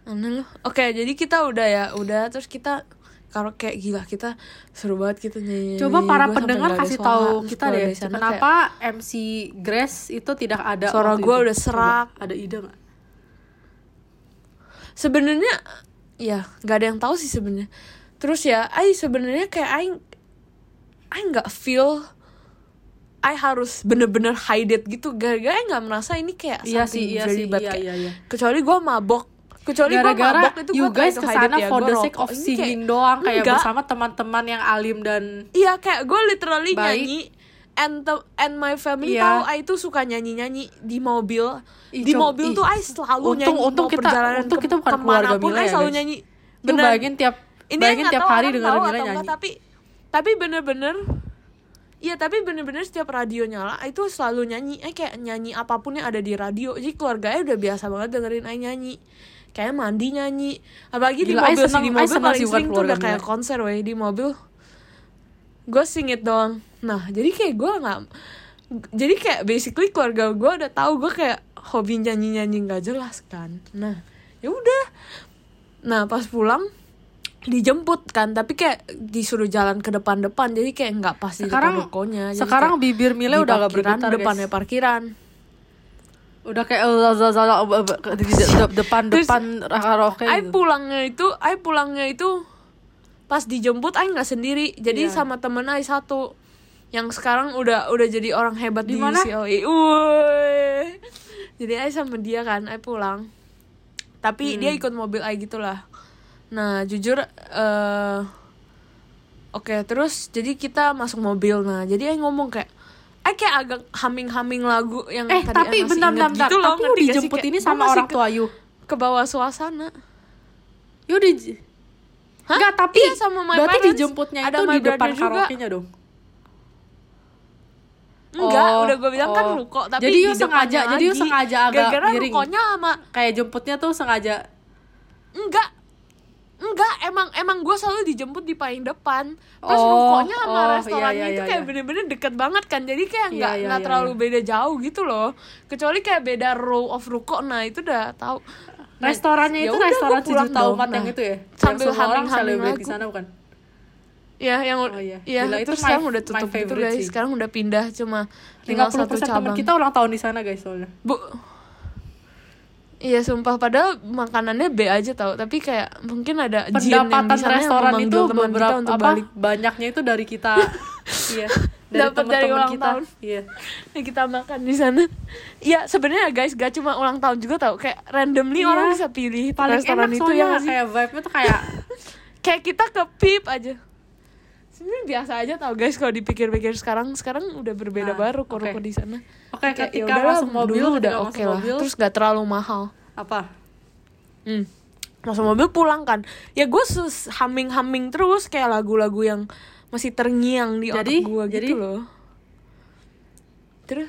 Aneh loh. Oke, jadi kita udah ya, udah terus kita karaoke gila kita seru banget kita nyanyi. Coba para Gua pendengar kasih tahu kita deh kenapa MC Grace itu tidak ada Suara itu? udah serak. Coba, ada ide nggak? kayak- sebenarnya ya nggak ada yang tahu sih sebenarnya. Terus ya, ai sebenarnya kayak ai ai nggak feel I harus bener-bener hide it gitu gara-gara nggak merasa ini kayak Iya sih, iya sih, iya, kayak- iya, iya. kecuali gue mabok kecuali Gara-gara itu you guys ke sana ya, for the sake of singing kayak- doang kayak Enggak. bersama teman-teman yang alim dan Iya kayak gue literally Baik. nyanyi and the- and my family Iya. tahu I tuh suka nyanyi nyanyi di mobil Ih, di mobil ih. tuh I selalu Untung- nyanyi untung mau kita- perjalanan untung ke- kita bukan keluarga Mila I ya, selalu guys. nyanyi Lu bayangin tiap ini bayangin tiap hari tahu Mila atau enggak, nyanyi. tapi tapi bener-bener Iya tapi bener-bener setiap radio nyala itu selalu nyanyi Eh kayak nyanyi apa pun yang ada di radio Jadi keluarganya udah biasa banget dengerin Ai nyanyi Kayak mandi nyanyi. Apalagi di Gila, Ai mobil sih Di mobil seneng paling sering tuh udah kayak Mila. konser weh Di mobil. Gue sing it doang. Nah jadi kayak gue gak Jadi kayak basically keluarga gue udah tahu gue kayak hobi nyanyi-nyanyi gak jelas kan. Nah ya udah. Nah pas pulang dijemput kan tapi kayak disuruh jalan ke depan-depan jadi kayak nggak pas di Sekarang- depan rukonya. Sekarang bibir Mile di udah gak bergetar depannya guys. parkiran Udah kayak depan depan karaoke Ai gitu. pulangnya itu Ai pulangnya itu pas dijemput Ai nggak sendiri jadi Iya. sama temen Ai satu yang sekarang udah udah jadi orang hebat di, Di mana? UCLA jadi Ai sama dia kan Ai pulang tapi Hmm. dia ikut mobil Ai gitulah nah jujur eh oke terus jadi kita masuk mobil nah jadi Ai ngomong kayak Ai kayak agak humming-humming lagu yang Eh, tadi tapi bentar, bentar, bentar. gitu loh, Tapi sih? dijemput ini sama orang ke, tua you. ke bawah suasana You di Hah? Enggak, tapi Iya, sama my berarti parents. dijemputnya Ada itu my di depan karaoke-nya dong. enggak Oh, udah gue bilang kan oh. ruko tapi Jadi di sengaja- jadi lagi. sengaja agak gara-gara miring. rukonya sama Kayak jemputnya tuh sengaja enggak enggak emang emang gue selalu dijemput di paling depan terus Oh, rukonya sama oh, restorannya iya, iya, itu iya, kayak iya. bener-bener deket banget kan jadi kayak Iya, nggak iya, nggak iya, terlalu iya. beda jauh gitu loh kecuali kayak beda row of ruko nah itu udah tahu Nah, restorannya ya itu udah, restoran sejuta dong. umat yang Nah, itu ya. sambil humming-humming celebrate di sana bukan? ya yang Oh, iya. ya Gila, itu terus sekarang udah tutup gitu guys sih. sekarang udah pindah cuma tinggal 50% satu cabang kita ulang tahun di sana guys soalnya. bu Iya sumpah padahal makanannya B aja tau tapi kayak mungkin ada jin yang Pendapatan yang restoran itu memanggil teman beberapa kita untuk apa balik banyaknya itu dari kita. iya. Dari Dapat dari ulang kita. tahun. Iya. yang kita makan di sana. Iya sebenarnya guys gak cuma ulang tahun juga tau kayak randomly Iya. orang bisa pilih Paling restoran enak itu ya sih? kayak vibe-nya tuh kayak Kayak kita ke pip aja. Sebenarnya biasa aja tau guys kalau dipikir-pikir sekarang sekarang udah berbeda Nah, baru oke. ruko di sana. Oke, Kayak, ketika ya masuk mobil, dulu udah oke lah. mobil. Terus gak terlalu mahal. apa? Hmm. Masuk mobil pulang kan. Ya gue sus humming-humming terus kayak lagu-lagu yang masih terngiang di Jadi- otak gue gitu jadi- loh. Terus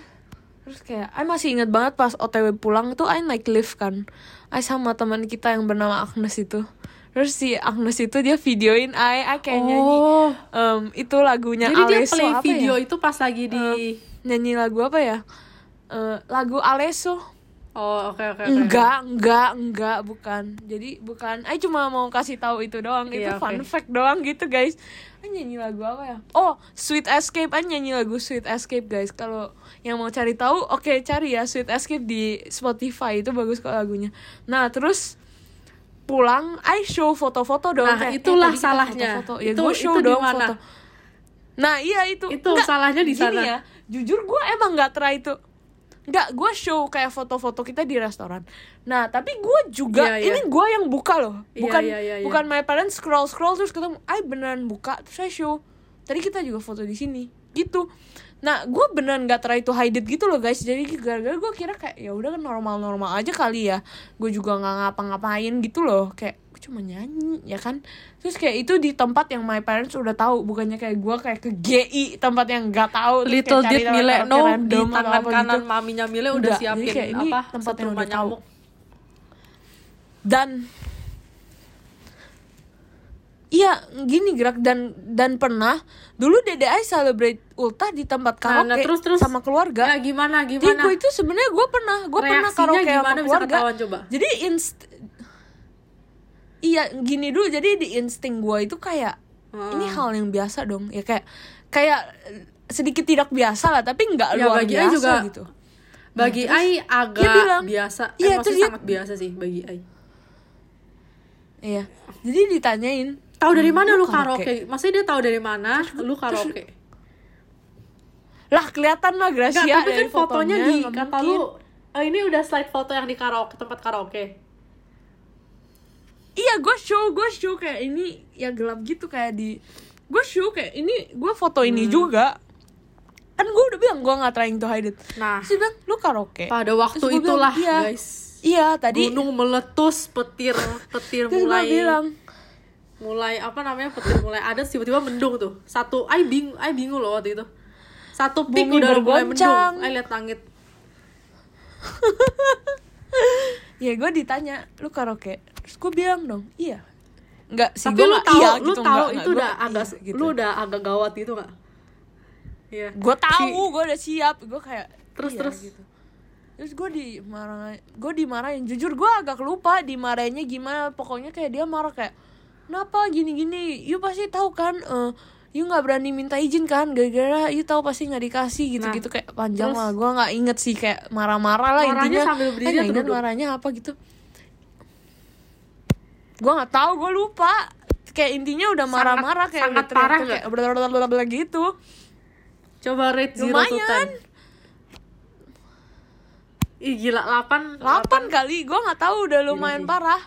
terus kayak I masih inget banget pas OTW pulang tuh I naik lift kan. I sama teman kita yang bernama Agnes itu. Terus si Agnes itu dia videoin I, I kayak nyanyi Oh. em, itu lagunya Jadi dia Alesso play apa video ya? itu pas lagi di Nyanyi lagu apa ya? Eh, lagu Alesso. Oh, oke oke oke. Enggak, enggak, enggak, bukan. Jadi bukan. Aku cuma mau kasih tahu itu doang. itu Iya, fun fact doang gitu, guys. Aku nyanyi lagu apa ya? Oh, Sweet Escape. Aku nyanyi lagu Sweet Escape, guys. Kalau yang mau cari tahu, oke cari ya Sweet Escape di Spotify. Itu bagus kok lagunya. Nah, terus pulang, I show foto-foto dong. Nah, kayak, eh, itulah kita salahnya. foto-foto. Ya, Itu- gue show itu dong foto. Nah, iya itu. Itu salahnya di sana. ya, jujur gue emang nggak try itu. Nggak, gue show kayak foto-foto kita di restoran. Nah, tapi gue juga, Iya, iya. ini gue yang buka loh. Iya, Bukan iya, iya, iya. bukan my parents scroll-scroll terus ketemu, ay beneran buka, terus saya show. Tadi kita juga foto di sini, gitu. Nah, gue beneran nggak try to hide it gitu loh guys. Jadi gara-gara gue kira kayak ya udah kan normal-normal aja kali ya. Gue juga nggak ngapa-ngapain gitu loh. Kayak gue cuma nyanyi ya kan. Terus kayak itu di tempat yang my parents udah tahu, bukannya kayak gue kayak ke GI tempat yang nggak tahu. Little did Mile know di tangan kanan gitu. maminya Mile udah Udah, siapin kayak ini apa? tempat yang udah tahu. nyamuk. dan Iya, gini gerak dan dan pernah dulu DDI celebrate ultah di tempat Nah, karaoke nah, terus terus sama keluarga. Ya gimana Jadi gimana? gue itu sebenarnya gue pernah, gue pernah karaoke gimana sama keluarga. ketahuan coba? Jadi inst Iya, gini dulu jadi di insting gue itu kayak Heeh. ini hal yang biasa dong. Ya kayak kayak eh, sedikit tidak biasa lah, tapi nggak Ya, luar bagi Ai biasa juga gitu. Bagi Nah, Ai agak dia bilang, biasa. iya, eh, terus maksudnya dia- sangat biasa sih bagi Ai. Iya. Jadi ditanyain, Tahu dari "Hmm, mana lu karaoke?" karaoke? Maksudnya dia tahu dari mana lu karaoke? Lah kelihatan lah Gracia tapi kan dari fotonya di kata lu eh, ini udah slide foto yang di karaoke tempat karaoke. Iya, gue show, gue show kayak ini ya gelap gitu kayak di gue show kayak ini gue foto ini Hmm. juga kan gue udah bilang gue nggak trying to hide it Nah, dia bilang lu karaoke pada waktu gua bilang, itulah "Iya." guys. iya tadi Gunung meletus, petir petir mulai bilang mulai apa namanya petir mulai ada tiba-tiba mendung tuh. Satu ai bing ai bingung loh waktu itu. Satu pik Bumi udah mulai mendung. Ai lihat langit. Ya gue ditanya lu karaoke? Terus gue bilang dong iya. Nggak sih tapi lu tahu iya lu gitu tahu itu nggak, udah agak iya, gitu. lu udah agak gawat gitu nggak? Iya. Gue tahu gue udah siap gue kayak Terus, iya, terus. gitu. Terus gue dimarah gue dimarahin. Jujur gue agak lupa dimarahinnya gimana. Pokoknya kayak dia marah kayak kenapa? Gini gini you pasti tahu kan eh you nggak berani minta izin kan? Gara-gara you tahu pasti nggak dikasih gitu gitu kayak panjang terus? lah. Gue nggak inget sih kayak marah-marah lah Marahnya intinya. sambil berdiri Eh, inget marahnya apa gitu. Gue nggak tahu gue lupa. Kayak intinya udah marah-marah kayak sangat udah parah kayak blablabla gitu. Coba rate zero lumayan. ih gila 8 8 kali. Gue nggak tahu udah lumayan sih. parah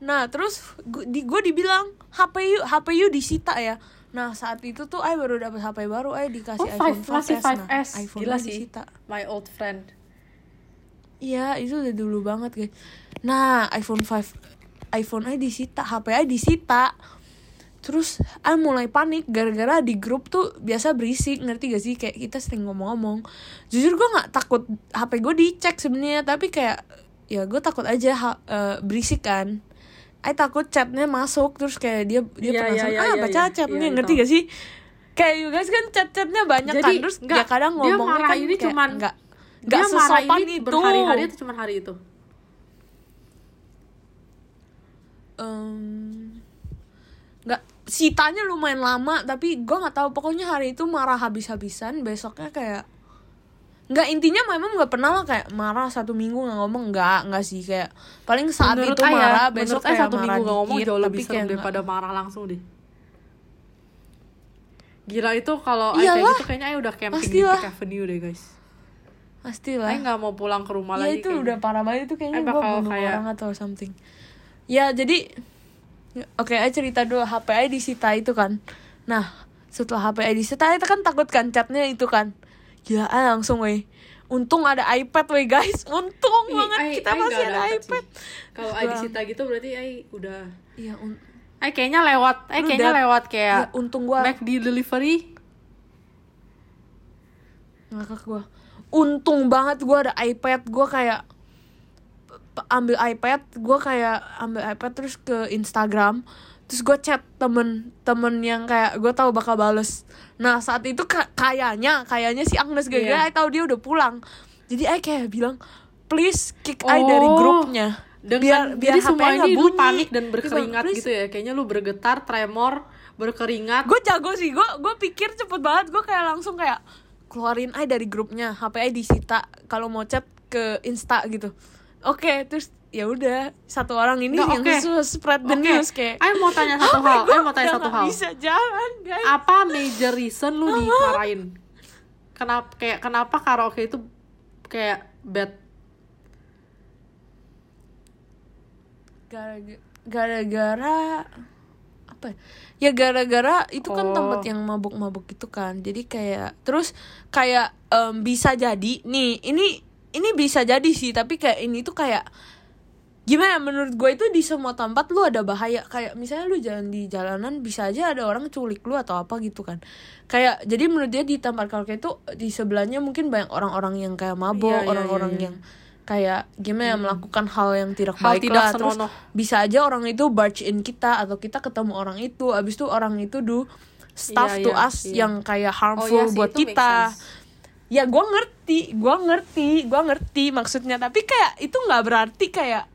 nah terus di gue dibilang HP you HP you disita ya Nah saat itu tuh I baru dapet HP baru I dikasih Oh, iPhone 5S, five- masih 5S. Nah, iPhone Gila sih. disita. My old friend. Iya itu udah dulu banget guys Nah iPhone 5 iPhone I disita HP I disita Terus I mulai panik gara-gara di grup tuh biasa berisik ngerti gak sih kayak kita sering ngomong-ngomong jujur gue nggak takut HP gue dicek sebenarnya tapi kayak ya gue takut aja ha- eh, berisik kan I takut chatnya masuk terus kayak dia dia Iya, penasaran iya, ah iya, baca iya, chatnya iya, ngerti tahu. gak sih kayak you guys kan chat-chatnya banyak Jadi, kan terus nggak, ya kadang dia ngomongnya marah kan ini kayak cuman- nggak Dia nggak marah sesopan ini itu berhari-hari atau cuma hari itu? Em, nggak sitanya lumayan lama tapi gue nggak tahu pokoknya hari itu marah habis-habisan besoknya kayak nggak intinya memang nggak pernah lah kayak marah satu minggu nggak ngomong nggak nggak sih kayak paling saat menurut itu Aya, marah besok kayak satu marah minggu gak ngomong jauh lebih nggak- daripada marah langsung deh. Gila itu kalau Aya kayak gitu kayaknya Aya udah camping Pastilah. di Peak Avenue deh guys. pastilah Aya nggak mau pulang ke rumah ya lagi itu kayaknya. udah parah banget itu kayaknya gue bunuh kayak- orang atau something ya jadi oke aja cerita dulu HP I disita itu kan nah setelah HP I disita itu kan takut kan chatnya itu kan ya I langsung weh. Untung ada iPad weh guys. Untung Ih, banget Ai- kita Ai masih ada iPad. Kalau Gua- disita gitu berarti Ai udah iya un Ai kayaknya lewat Lu kayaknya lewat ya, kayak untung gua McD delivery. Ngakak gua. Untung banget gua ada iPad. Gua kayak ambil iPad gua kayak ambil iPad terus ke Instagram terus gue chat temen-temen yang kayak gue tahu bakal bales. Nah saat itu ka- kayaknya kayaknya si Agnes gara-gara Iya. I tahu dia udah pulang. Jadi I kayak bilang please kick I dari Oh. grupnya. dengan biar biar jadi semua ini lu panik dan berkeringat bilang, gitu ya. Kayaknya lu bergetar tremor berkeringat. Gue jago sih. Gue gue pikir cepet banget. Gue kayak langsung kayak keluarin I dari grupnya. HP I disita. Kalau mau chat ke Insta gitu. Oke terus ya udah satu orang ini Nggak, yang su- spread the Oke, news kayak Ai mau tanya satu HP hal Ai mau tanya satu hal. bisa jalan guys. Apa major reason lu dimarahin kenapa kayak kenapa karaoke itu kayak bad? Gara- gara-gara apa ya? ya gara-gara itu kan Oh. tempat yang mabuk-mabuk gitu kan. Jadi kayak terus kayak em, bisa jadi nih ini ini bisa jadi sih tapi kayak ini tuh kayak gimana menurut gue itu di semua tempat lu ada bahaya. Kayak misalnya lu jalan di jalanan bisa aja ada orang culik lu atau apa gitu kan. Kayak jadi menurut dia di tempat karaoke itu di sebelahnya mungkin banyak orang-orang yang kayak mabok Iya, iya, orang-orang iya, iya. yang kayak gimana ya melakukan hal yang tidak Hal baik tidak lah. Terus senonoh. bisa aja orang itu barge in kita atau kita ketemu orang itu. Abis itu orang itu do stuff Iya, to iya, us iya. yang kayak Oh, harmful iya sih, buat kita. ya gue ngerti gue ngerti gue ngerti maksudnya. Tapi kayak itu nggak berarti kayak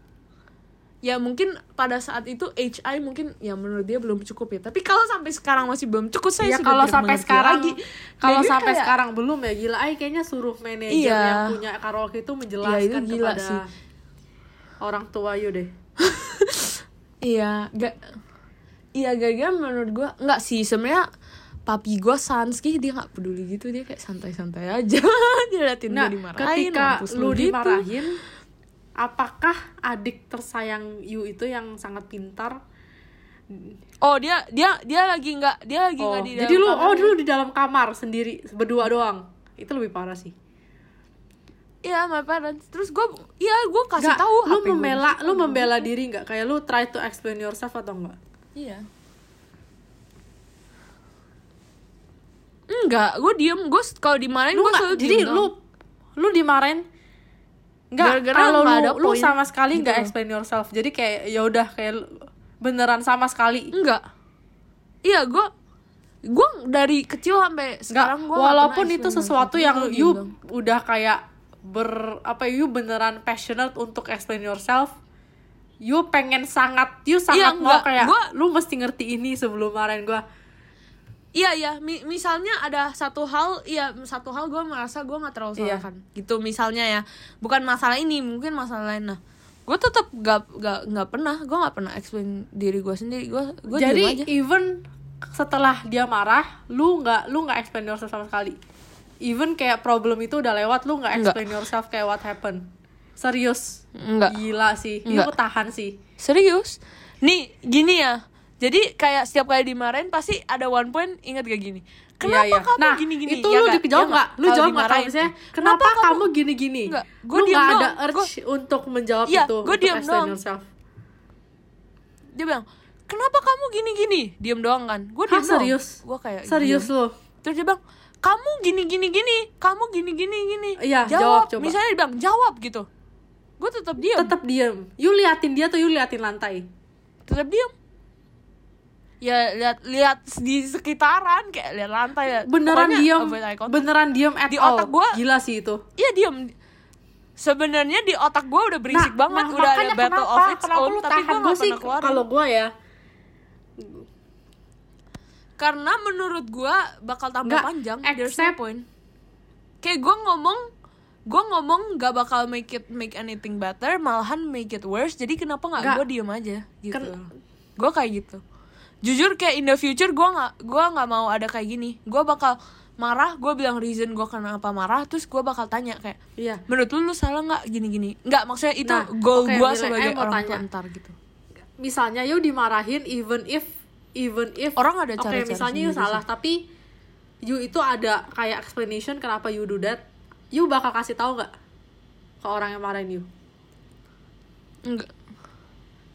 ya mungkin pada saat itu HI mungkin ya menurut dia belum cukup ya. Tapi kalau sampai sekarang masih belum cukup saya ya sudah kalau sampai sekarang lagi. kalau sampai kayak- sekarang belum ya gila. Ai kayaknya suruh manajer Iya. yang punya karaoke itu menjelaskan Iya, itu gila kepada sih. orang tua you deh. Iya, gak Iya gara-gara menurut gue nggak sih. Sebenarnya papi gue Sanski dia nggak peduli gitu. Dia kayak santai-santai aja. Dia liatin nah gue dimarahin ketika lu gitu. Apakah adik tersayang you itu yang sangat pintar? Oh dia dia dia lagi nggak dia lagi oh, nggak di jadi dalam lu kamar. oh dulu di dalam kamar sendiri berdua doang. Itu lebih parah sih. Iya my parents. Terus gue iya gue kasih Nggak, tahu lu membela di lu membela diri nggak? Kayak lu try to explain yourself atau enggak iya. Enggak gue diem. Gue kalau dimarahin gue selalu jadi diem lu lu dimarahin nggak Gara-gara kalau lu ada lu sama sekali gitu nggak loh. explain yourself. Jadi kayak ya udah kayak beneran sama sekali. Enggak iya gue gue dari kecil sampai sekarang gue walaupun itu sesuatu yang you gitu. udah kayak ber apa you beneran passionate untuk explain yourself you pengen sangat you sangat Iya, mau kayak Gua- lu mesti ngerti ini sebelum marahin gua Iya iya, Mi- misalnya ada satu hal, iya satu hal gue merasa gue nggak terlalu Iya. salahkan, gitu misalnya ya, bukan masalah ini, mungkin masalah lain. Nah, gue tetap gak gak nggak pernah, gue nggak pernah explain diri gue sendiri, gue gue jadi aja. even setelah dia marah lu nggak lu nggak explain yourself sama sekali. Even kayak problem itu udah lewat lu nggak explain yourself kayak what happened. Serius. Enggak, gila sih. Nggak. you tahan sih. Serius. Nih gini ya, jadi kayak setiap kali dimarahin pasti ada one point inget gak gini. Kenapa Iya, iya. kamu nah, gini-gini? itu Ya lu nggak? dijawab Ya nggak? lu jawab nggak kalau misalnya Kenapa kenapa, kamu- gua lu diem nggak ada urge untuk menjawab Iya, itu gua diem explain doang. yourself. dia bilang kenapa kamu gini-gini? Diem doang kan. Gue doang. serius? Gue kayak serius lu? Terus dia bilang kamu gini-gini gini kamu gini-gini gini Iya, jawab, jawab, coba. misalnya dia bilang jawab gitu. Gue tetap diem. Tetap diem. You liatin dia tuh you liatin lantai? Tetap diem ya lihat lihat di sekitaran kayak lihat lantai ya. beneran Pokoknya diem beneran diem at Di all otak gua- gila sih itu Iya diem. Sebenarnya di otak gue udah berisik Nah, banget, nah, udah ada battle kenapa, of its kenapa own, tapi gue gue gak sih kalau gue ya Karena menurut gue bakal tambah Nggak, panjang. There's no point. Kayak gue ngomong, gue ngomong gak bakal make it make anything better, malahan make it worse. Jadi kenapa nggak Nggak. gue diem aja gitu? Ken- gue kayak gitu. Jujur kayak in the future gue nggak gue nggak mau ada kayak gini. Gue bakal marah, gue bilang reason gue kenapa marah, terus gue bakal tanya kayak iya. Menurut lu, lu salah nggak? Gini-gini. Nggak maksudnya itu Nah, goal oke, gue sebagai eh, mau orang tanya. tua. Ntar gitu. Misalnya you dimarahin even if even if Orang ada oke cara-cara misalnya you sendiri salah tapi you itu ada kayak explanation kenapa you do that you bakal kasih tahu nggak ke orang yang marahin you? Enggak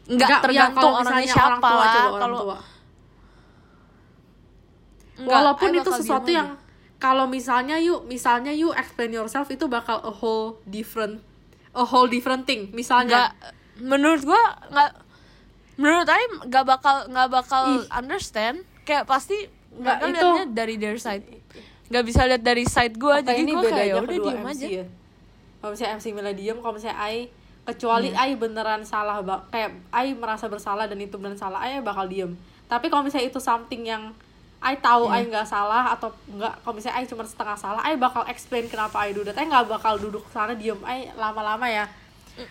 Nggak, enggak ya, tergantung kalau orangnya siapa orang tua, lah orang kalau tua. enggak, walaupun I itu sesuatu yang kalau misalnya you misalnya you explain yourself itu bakal a whole different a whole different thing misalnya enggak menurut gua enggak menurut Aim nggak bakal nggak bakal Ih. understand kayak pasti Nggak, mereka itu- lihatnya dari their side nggak bisa lihat dari side gua Oke, jadi ini gua kayak ya udah diem MC aja ya. Kalau misalnya MC Mila diem, kalau misalnya Ai kecuali Iya. Ai beneran salah kayak Ai merasa bersalah dan itu beneran salah, Ai bakal diem. Tapi kalau misalnya itu something yang Ai tahu Iya. Ai nggak salah atau enggak, kalau misalnya Ai cuma setengah salah, Ai bakal explain kenapa Ai that. Ai nggak bakal duduk sana diem. Ai lama-lama ya.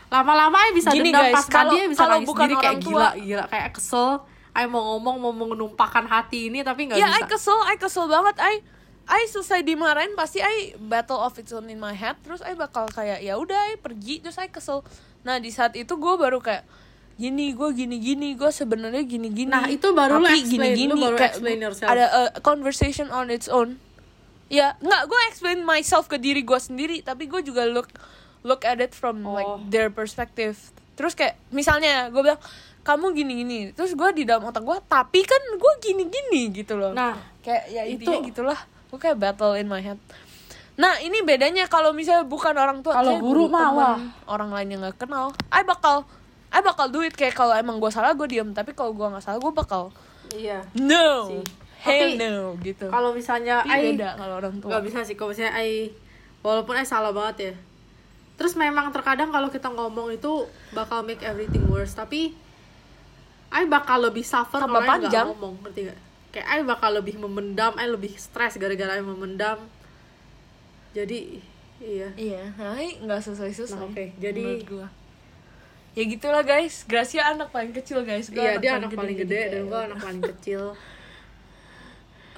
Lama-lama Ai bisa Gini, dendam guys, pas kalau- dia bisa kalau nangis bukan sendiri kayak orang tua- gila, gila kayak kesel. Ai mau ngomong mau menumpahkan hati ini tapi nggak ya bisa. I kesel I kesel banget I I selesai dimarahin pasti I battle of its own in my head. Terus I bakal kayak ya udah I pergi. Terus I kesel. Nah di saat itu gue baru kayak gini gue gini gini gue sebenarnya gini gini. Nah, itu baru tapi explain, lu baru kayak explain yourself. ada a conversation on its own. Ya nggak gue explain myself ke diri gue sendiri tapi gue juga look look at it from Oh. like their perspective. Terus kayak misalnya gue bilang kamu gini gini. Terus gue di dalam otak gue tapi kan gue gini gini gitu loh. Nah, kayak ya itu- intinya gitulah gue kayak battle in my head. Nah ini bedanya kalau misalnya bukan orang tua Kalau guru mah, orang lain yang nggak kenal I bakal I bakal do it. Kayak kalau emang gue salah gue diem. Tapi kalau gue nggak salah gue bakal iya. no. Sih. hey Tapi no gitu. Kalau misalnya tapi Ai beda kalau orang tua. Nggak bisa sih kalau misalnya I walaupun I salah banget ya. Terus memang terkadang kalau kita ngomong itu bakal make everything worse. Tapi I bakal lebih suffer Tambah kalau panjang. ngomong ngerti gak kayak I bakal lebih memendam I lebih stres gara-gara I memendam. Jadi iya. Iya nah nggak selesai selesai Nah, oke. Jadi- gue ya gitulah guys. Gracia anak paling kecil guys. Gua iya dia anak paling gede kayak dan gua anak paling kecil.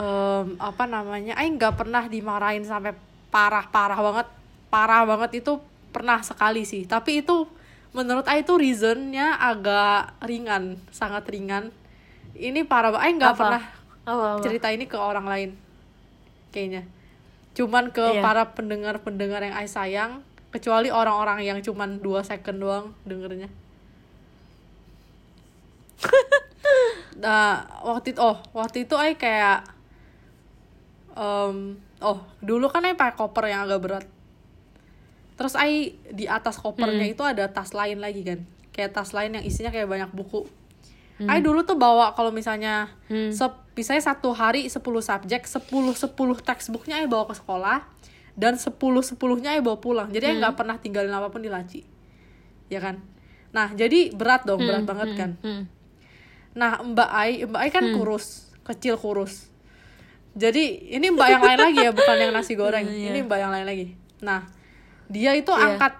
Em, apa namanya? I nggak pernah dimarahin sampai parah parah banget. Parah banget itu pernah sekali sih. Tapi itu menurut I itu reasonnya agak ringan sangat ringan. Ini parah banget I nggak pernah apa, apa? cerita ini ke orang lain kayaknya. Cuman ke Iya. para pendengar-pendengar yang I sayang kecuali orang-orang yang cuman dua second doang dengernya. Nah waktu itu oh waktu itu I kayak em, oh dulu kan I pakai koper yang agak berat. Terus I di atas kopernya itu ada tas lain lagi kan. Kayak tas lain yang isinya kayak banyak buku I dulu tuh bawa kalau misalnya Hmm. sep, misalnya satu hari 10 subjek 10 10 textbooknya I bawa ke sekolah dan 10 10-nya I bawa pulang jadi I nggak pernah tinggalin apa pun di laci ya kan nah jadi berat dong berat banget kan Hmm. Nah, Mbak Ai, Mbak Ai kan kurus, kecil kurus. Jadi ini Mbak yang lain lagi ya, bukan yang nasi goreng. Iya. Ini Mbak yang lain lagi. Nah, dia itu Iya. angkat,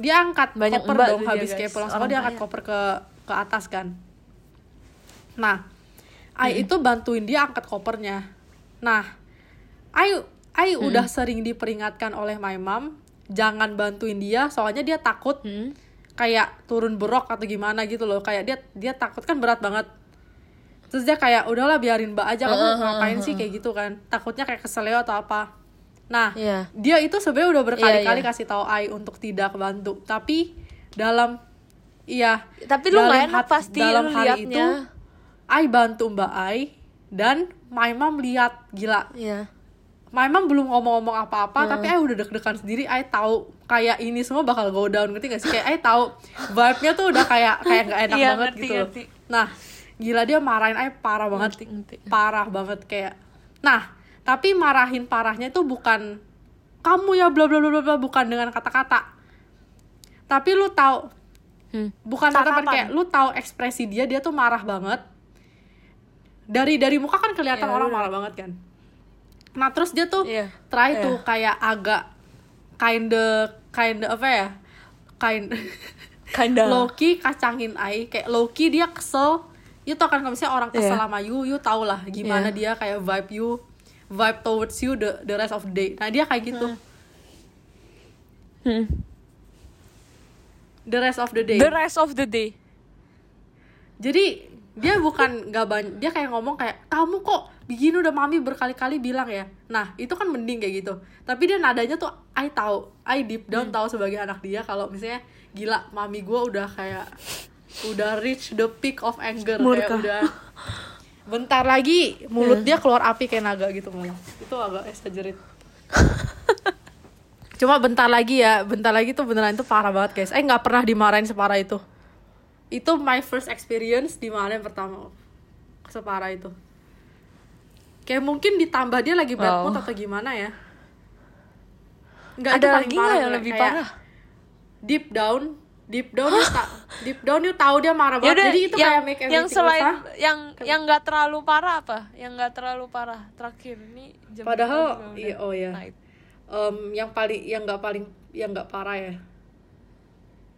dia angkat Banyak koper dong habis kayak pulang sekolah dia angkat koper ke ke atas kan. Nah, Ai itu bantuin dia angkat kopernya. Nah, Ai Ai udah sering diperingatkan oleh my mom jangan bantuin dia soalnya dia takut Hmm. kayak turun berok atau gimana gitu loh. Kayak dia dia takut kan berat banget. Terus dia kayak udahlah biarin mbak aja kamu Heeh, ngapain heeh, sih kayak gitu kan. Takutnya kayak kesel ya atau apa. Nah Iya. dia itu sebenarnya udah berkali-kali Iya, iya. kasih tahu Ai untuk tidak bantu. Tapi dalam iya Tapi lu dalam nggak enak hat- pasti dalam hari itu Ai bantu mbak Ai dan my mom lihat gila Iya. my mom belum ngomong-ngomong apa-apa tapi Ai udah deg-degan sendiri Ai tahu kayak ini semua bakal go down ngerti gak sih kayak Ai tahu vibe-nya tuh udah kayak kayak nggak enak Iya, banget ngerti, gitu ngerti. nah gila dia marahin Ai parah banget Ngerti, ngerti. parah banget kayak nah tapi marahin parahnya itu bukan kamu ya bla bla bla bla bukan dengan kata-kata tapi lu tahu Hmm. bukan kata Tatapan. kayak lu tahu ekspresi dia dia tuh marah banget dari dari muka kan kelihatan Iya, orang iya. marah banget kan nah terus dia tuh Iya. try Iya. tuh kayak agak kinda kinda apa ya kind Kinda. Loki kacangin Ai kayak Loki dia kesel you tau kan kalau misalnya orang kesel Iya. sama you you tau lah gimana Iya. dia kayak vibe you vibe towards you the the rest of the day nah dia kayak gitu Hmm. the rest of the day The rest of the day. jadi dia bukan nggak banyak dia kayak ngomong kayak kamu kok begini udah mami berkali-kali bilang ya? Nah itu kan mending kayak gitu. Tapi dia nadanya tuh I tahu I deep down tahu sebagai anak dia kalau misalnya gila mami gue udah kayak udah reach the peak of anger kayak Murka. udah bentar lagi mulut dia keluar api kayak naga gitu mulut itu agak exaggerate. Cuma bentar lagi ya bentar lagi tuh beneran itu parah banget guys. Eh nggak pernah dimarahin separah itu itu my first experience dimarahin pertama separah itu kayak mungkin ditambah dia lagi bad Wow. mood atau gimana ya Nggak, Ada paling lagi nggak parah, yang lebih kayak parah? deep down deep down you ta- deep down you tahu dia marah banget Yaudah, jadi itu yang, kayak make yang selain susah. yang yang nggak terlalu parah apa? Yang nggak terlalu parah terakhir ini jam Padahal, iya, oh night. Em, yang paling yang nggak paling yang nggak parah ya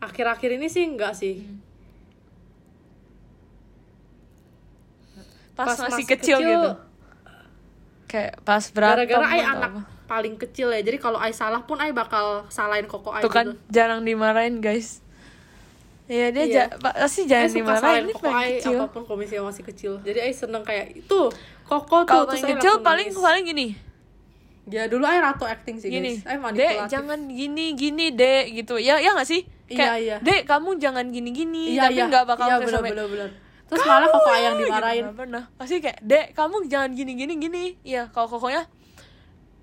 akhir-akhir ini sih enggak sih Pas, masih kecil, gitu. Kayak pas berantem gara-gara Ai atau anak apa. paling kecil ya jadi kalau Ai salah pun Ai bakal salahin koko Ai Tuh kan gitu. jarang dimarahin guys. Iya dia Iya. ja- pa- pasti jangan dimarahin ini koko Ai kecil. apa pun kalau misalnya masih kecil jadi Ai seneng kayak itu koko tuh Kalau kecil paling nangis. paling gini. ya dulu Ai ratu acting sih gini guys dek manipulatif jangan gini gini dek gitu ya ya nggak sih Iya, kayak iya. dek kamu jangan gini gini iya tapi iya nggak bakal iya bener bener bener terus malah koko Ai yang gitu, dimarahin pernah. Pasti kayak dek kamu jangan gini gini. Gini iya kalau kokonya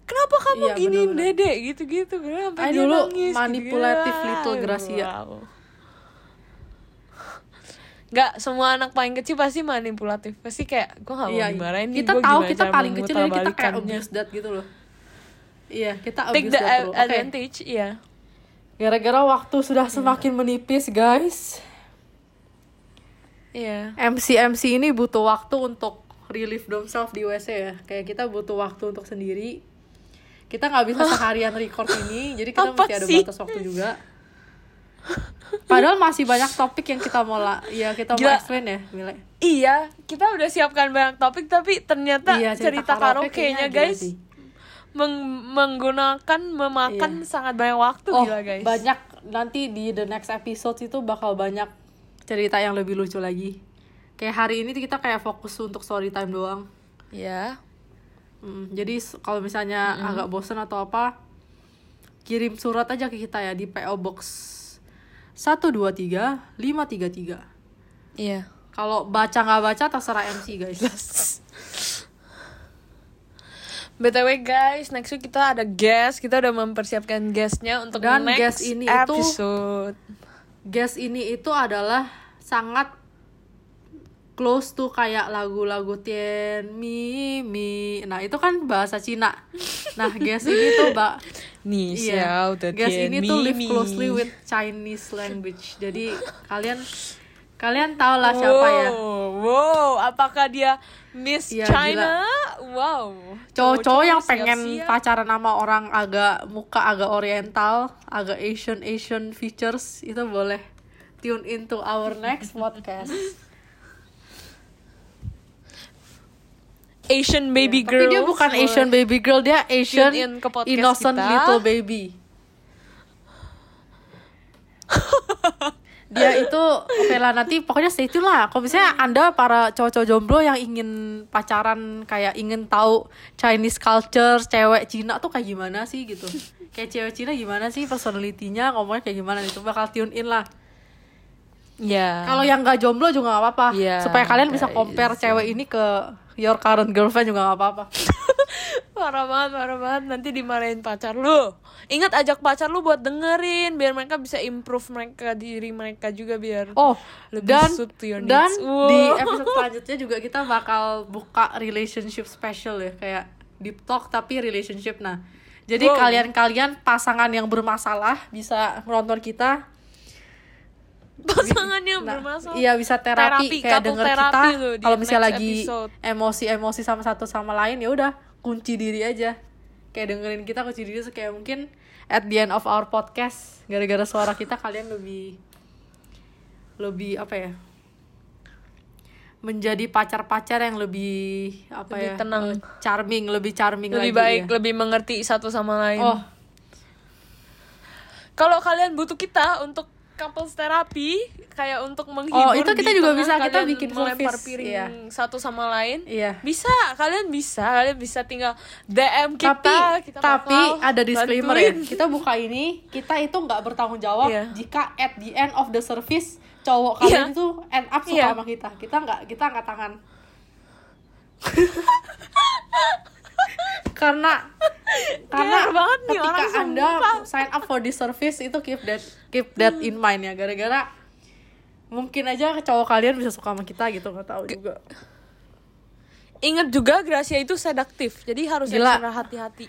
kenapa kamu Iya, bener-bener. dedek gitu gitu Ay, dia dulu nangis manipulatif gitu. little Gracia. Wow. Nggak semua anak paling kecil pasti manipulatif. Pasti kayak gue gak mau Iya, dimarahin nih, kita gua tahu kita paling kecil jadi kita kayak abuse that gitu loh. Iya kita take abuse the that advantage iya. Gara-gara waktu sudah semakin menipis guys iya MC MC ini butuh waktu untuk relieve themselves di WC ya kayak kita butuh waktu untuk sendiri kita nggak bisa seharian record ini jadi kita Apa mesti ada sih? batas waktu juga padahal masih banyak topik yang kita mau ya kita mau explain ya Mile Iya, kita udah siapkan banyak topik tapi ternyata Iya, cerita, karaoke karaoke-nya guys sih. meng- menggunakan memakan Iya. sangat banyak waktu oh gila guys. banyak nanti di the next episode itu bakal banyak cerita yang lebih lucu lagi kayak hari ini kita kayak fokus untuk story time doang Ya. Mm, jadi kalau misalnya agak bosen atau apa, kirim surat aja ke kita ya di PO Box 123 533. Iya. Kalau baca nggak baca terserah MC guys. BTW guys, next week kita ada guest, kita udah mempersiapkan guestnya untuk Dan next guest ini itu- Guest ini itu adalah sangat close tuh kayak lagu-lagu Tian Mi Mi. Nah, itu kan bahasa Cina. Nah, guest ini tuh, Mbak Nih, Iya, xiao ini tuh live mi closely with Chinese language. Jadi kalian kalian tau lah siapa ya. Wow, wow, apakah dia Miss Iya, China? Wow. Cowok-cowok yang siap-siap. pengen pacaran sama orang agak muka agak oriental, agak Asian Asian features itu boleh tune into our next podcast. Asian baby Tapi girl. dia bukan Asian baby girl, dia Asian in innocent kita. little baby. dia itu oke lah nanti pokoknya stay tune lah. Kalau misalnya anda para cowok-cowok jomblo yang ingin pacaran kayak ingin tahu Chinese culture cewek Cina tuh kayak gimana sih gitu. Kayak cewek Cina gimana sih personalitinya ngomongnya kayak gimana itu bakal tune in lah. Ya. kalau yang nggak jomblo juga nggak apa-apa. Iya, supaya kalian bisa compare cewek ini ke your current girlfriend juga nggak apa-apa parah banget, parah banget. Nanti dimarahin pacar lu. Ingat ajak pacar lu buat dengerin biar mereka bisa improve mereka diri mereka juga biar Oh, Lebih dan suit to your dan needs. Wow. di episode selanjutnya juga kita bakal buka relationship special ya, kayak deep talk tapi relationship. Nah, jadi Wow. kalian-kalian pasangan yang bermasalah bisa menonton kita. Pasangan yang Nah, bermasalah. Iya bisa terapi, Terapi, kayak denger terapi kita. Kalau misalnya lagi emosi-emosi sama satu sama lain ya udah kunci diri aja. Kayak dengerin kita kunci diri kayak mungkin at the end of our podcast gara-gara suara kita kalian lebih lebih apa ya? menjadi pacar-pacar yang lebih apa Lebih ya tenang. eh, charming lebih charming lebih lagi baik, ya. lebih mengerti satu sama lain. oh Kalau kalian butuh kita untuk couples terapi, kayak untuk menghibur Oh, itu kita di juga tengah bisa, kita bikin melempar service, piring iya. satu sama lain. iya Bisa, kalian bisa, kalian bisa tinggal DM kita. tapi kita tapi ada disclaimer ya kita buka ini kita itu nggak bertanggung jawab Iya. jika at the end of the service cowok kalian Iya. itu end up suka Iya. sama kita kita nggak kita nggak tangan karena karena Gila banget nih ketika orang, anda sumpah. sign up for this service itu keep that keep that in mind ya gara-gara mungkin aja cowok kalian bisa suka sama kita gitu nggak tahu juga Ingat juga Gracia itu sedaktif, jadi harus Gila. ekstra hati-hati.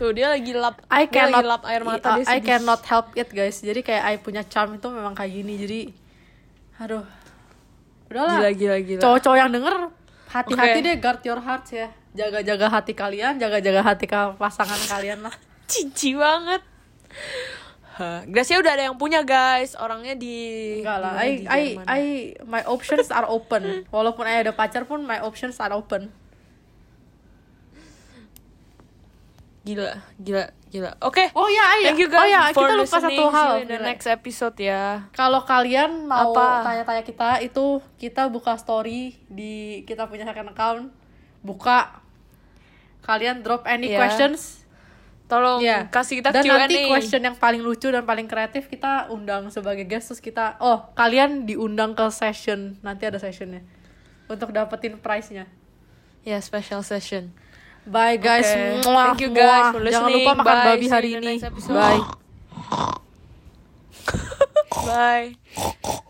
Tuh dia lagi lap, I dia cannot lagi lap air mata dia I, cannot help it guys. Jadi kayak I punya charm itu memang kayak gini. Jadi aduh. Udahlah. Gila gila gila. Cowok-cowok yang denger hati-hati Oke. deh guard your hearts ya. Jaga-jaga hati kalian, jaga-jaga hati pasangan kalian lah. Cici banget. Gracia udah ada yang punya guys, orangnya di Enggak lah. I I Jerman. I my options are open. Walaupun I ada pacar pun my options are open. Gila, gila, gila. Oke. Oh ya, I, Thank you guys oh ya, for kita lupa satu hal. In the next episode ya. Kalau kalian mau tanya-tanya kita itu kita buka story di kita punya second account. Buka. Kalian drop any Iya. questions. Tolong Iya. kasih kita dan Q&A. nanti question yang paling lucu dan paling kreatif kita undang sebagai guest terus kita oh kalian diundang ke session nanti ada sessionnya untuk dapetin prize-nya. Ya, special session. Bye guys. Oke. Muah, Thank you guys for Jangan lupa makan Bye. babi hari ini. Bye. Bye.